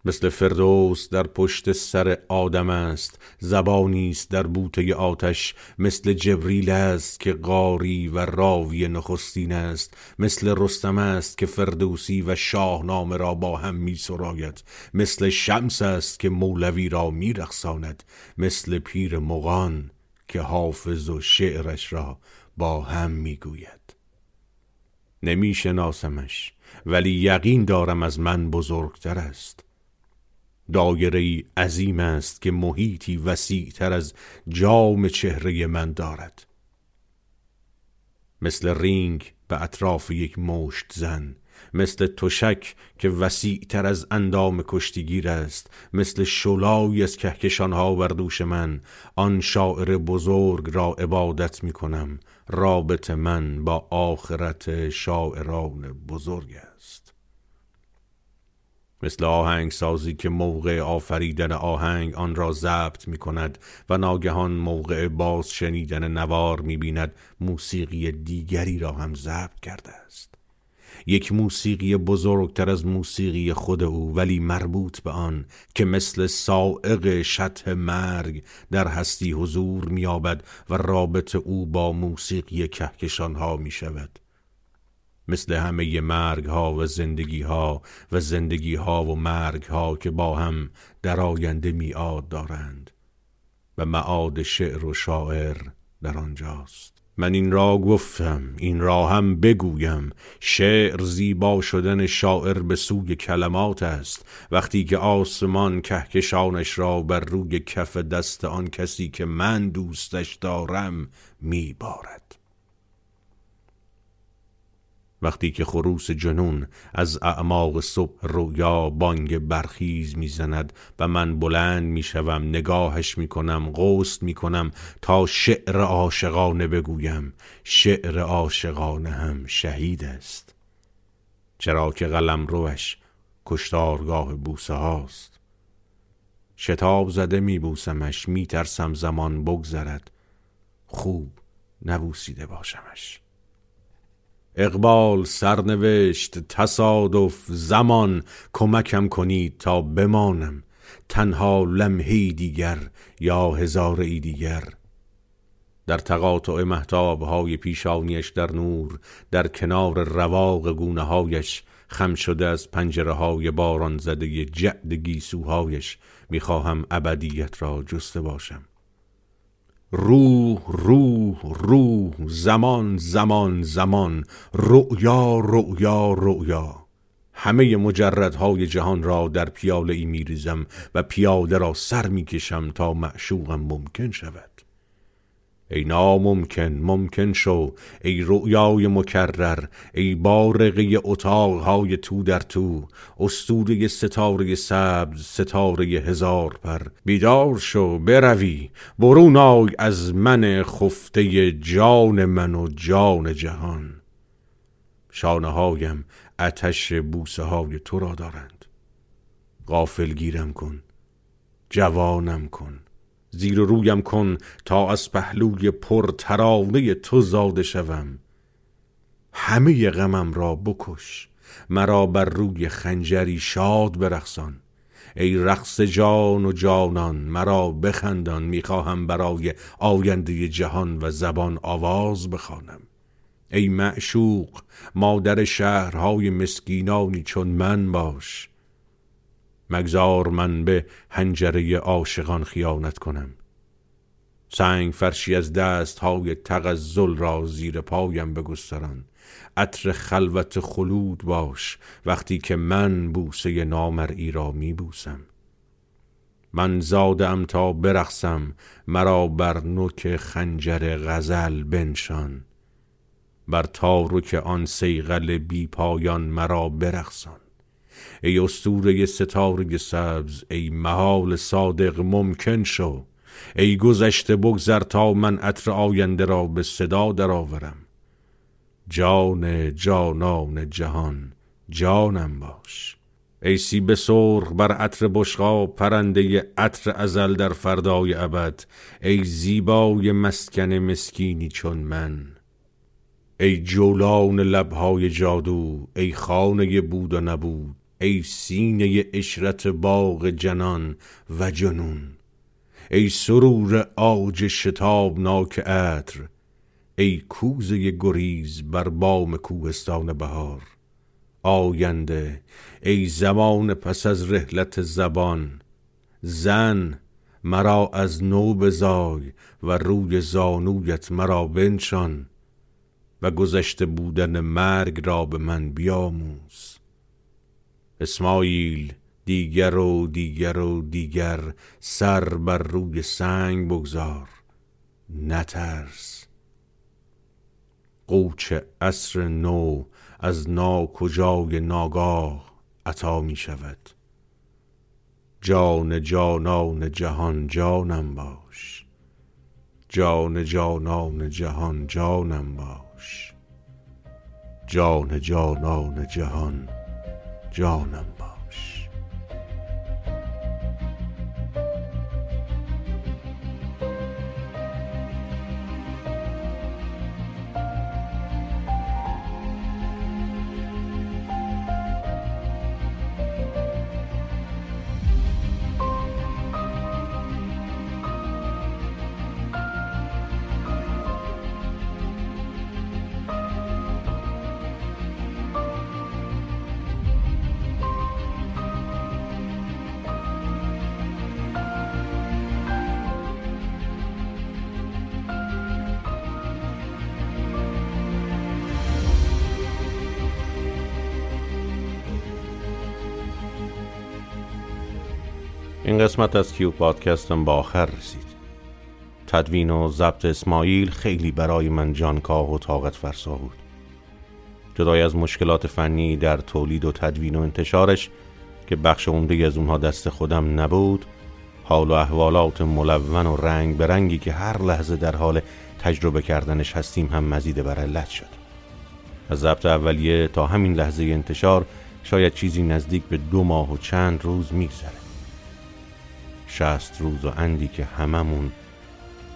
مثل فردوس در پشت سر آدم است. زبانی است در بوته آتش. مثل جبریل است که قاری و راوی نخستین است. مثل رستم است که فردوسی و شاهنامه را با هم می سراید. مثل شمس است که مولوی را می رخصاند مثل پیر مغان که حافظ و شعرش را با هم می گوید. نمی شناسمش ولی یقین دارم از من بزرگتر است. دایره عظیم است که محیطی وسیعتر از جام چهره من دارد. مثل رینگ به اطراف یک مشت زن مثل تشک که وسیعتر از اندام کشتیگیر است مثل شلای از کهکشانها بر دوش من آن شاعر بزرگ را عبادت می کنم رابط من با آخرت شاعران بزرگ است. مثل آهنگ سازی که موقع آفریدن آهنگ آن را ضبط می کند و ناگهان موقع باز شنیدن نوار می بیند موسیقی دیگری را هم ضبط کرده است. یک موسیقی بزرگتر از موسیقی خود او ولی مربوط به آن که مثل سائق شطح مرگ در هستی حضور میابد و رابط او با موسیقی کهکشان ها می شود مثل همه مرگ ها و زندگی ها و زندگی ها و مرگ ها که با هم در آینده میاد دارند. و معاد شعر و شاعر در آنجاست. من این را گفتم این را هم بگویم. شعر زیبا شدن شاعر به سوی کلمات است. وقتی که آسمان کهکشانش را بر روی کف دست آن کسی که من دوستش دارم میبارد. وقتی که خروس جنون از اعماق صبح رویا بانگ برخیز می‌زند و من بلند می‌شوم نگاهش می‌کنم غوست می‌کنم تا شعر عاشقانه بگویم. شعر عاشقانه هم شهید است. چرا که قلم روش کشتارگاه بوسه هاست. شتاب زده میبوسمش میترسم زمان بگذرد. خوب نبوسیده باشمش. اقبال سرنوشت تصادف زمان کمکم کنید تا بمانم. تنها لمحی دیگر یا هزاره دیگر. در تقاطع محتاب های پیشانیش در نور در کنار رواق گونه هایش خم شده از پنجره های باران زده جعد گیسوهایش می‌خواهم ابدیت را جسته باشم. روح روح روح زمان زمان زمان رؤیا رؤیا رؤیا. همه مجردهای جهان را در پیاله ای می ریزم و پیاده را سر می کشم تا معشوقم ممکن شود. ای ناممکن ممکن شو. ای رؤیای مکرر ای بارقه اتاقهای تو در تو. استوره ستاره سبز ستاره هزار پر. بیدار شو بروی. برون آی از من خفته جان من و جان جهان. شانه هایم اتش بوسه های تو را دارند. غافل گیرم کن جوانم کن. زیر رویم کن تا از پهلوی پر ترانه تو زاده شوم. همه غمم را بکش مرا بر روی خنجری شاد برخسان ای رقص جان و جانان مرا بخندان می‌خواهم برای آینده جهان و زبان آواز بخوانم. ای معشوق مادر شهرهای مسکینانی چون من باش. مگذار من به هنجره عاشقان خیانت کنم. سنگ فرشی از دست های تغزل را زیر پایم بگستران. عطر خلوت خلود باش وقتی که من بوسه نامرئی را می بوسم من زادم تا برقصم مرا بر نوک خنجر غزل بنشان. بر تارک آن سیغل بی پایان مرا برقصان. ای استوره ستاره سبز ای محال صادق ممکن شو. ای گذشته بگذر تا من عطر آینده را به صدا درآورم. جان جانان جهان جانم باش. ای سیب سرخ بر عطر بشقا پرنده عطر ازل در فردای ابد. ای زیبای مسکن مسکینی چون من. ای جولان لبهای جادو ای خانه بود و نبود. ای سینه اشرت باغ جنان و جنون ای سرور آج شتابناک عطر ای کوزه گریز بر بام کوهستان بهار. آینده ای زمان پس از رحلت زبان زن مرا از نو بزای و روی زانویت مرا بنشان و گذشته بودن مرگ را به من بیاموز. اسماعیل دیگر و دیگر و دیگر سر بر روی سنگ بگذار نترس. قوچ عصر نو از ناکجای ناگاه عطا می شود. جان جانان جهان جانم باش. جان جانان جهان جانم باش. جان جانان جهان جانم. این قسمت از کیو پادکستم با آخر رسید. تدوین و ضبط اسماعیل خیلی برای من جانکاه و طاقت فرسا بود. جدای از مشکلات فنی در تولید و تدوین و انتشارش که بخش عمده از اونها دست خودم نبود حال و احوالات ملون و رنگ به رنگی که هر لحظه در حال تجربه کردنش هستیم هم مزید بر علت شد. از ضبط اولیه تا همین لحظه انتشار شاید چیزی نزدیک به دو ماه و چند روز میگذره. شست روز و اندی که هممون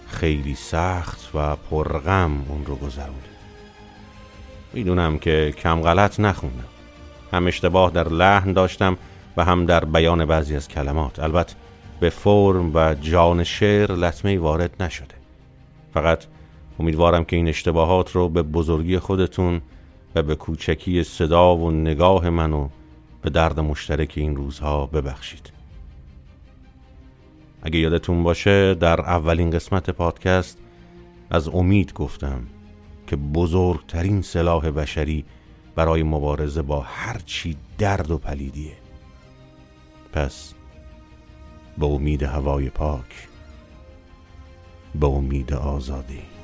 خیلی سخت و پرغم اون رو گذرونده می‌دونم که کم غلط نخوندم. هم اشتباه در لحن داشتم و هم در بیان بعضی از کلمات. البته به فرم و جان شعر لطمه وارد نشده. فقط امیدوارم که این اشتباهات رو به بزرگی خودتون و به کوچکی صدا و نگاه منو به درد مشترک این روزها ببخشید. اگه یادتون باشه در اولین قسمت پادکست از امید گفتم که بزرگترین سلاح بشری برای مبارزه با هرچی درد و پلیدیه. پس به امید هوای پاک به امید آزادی.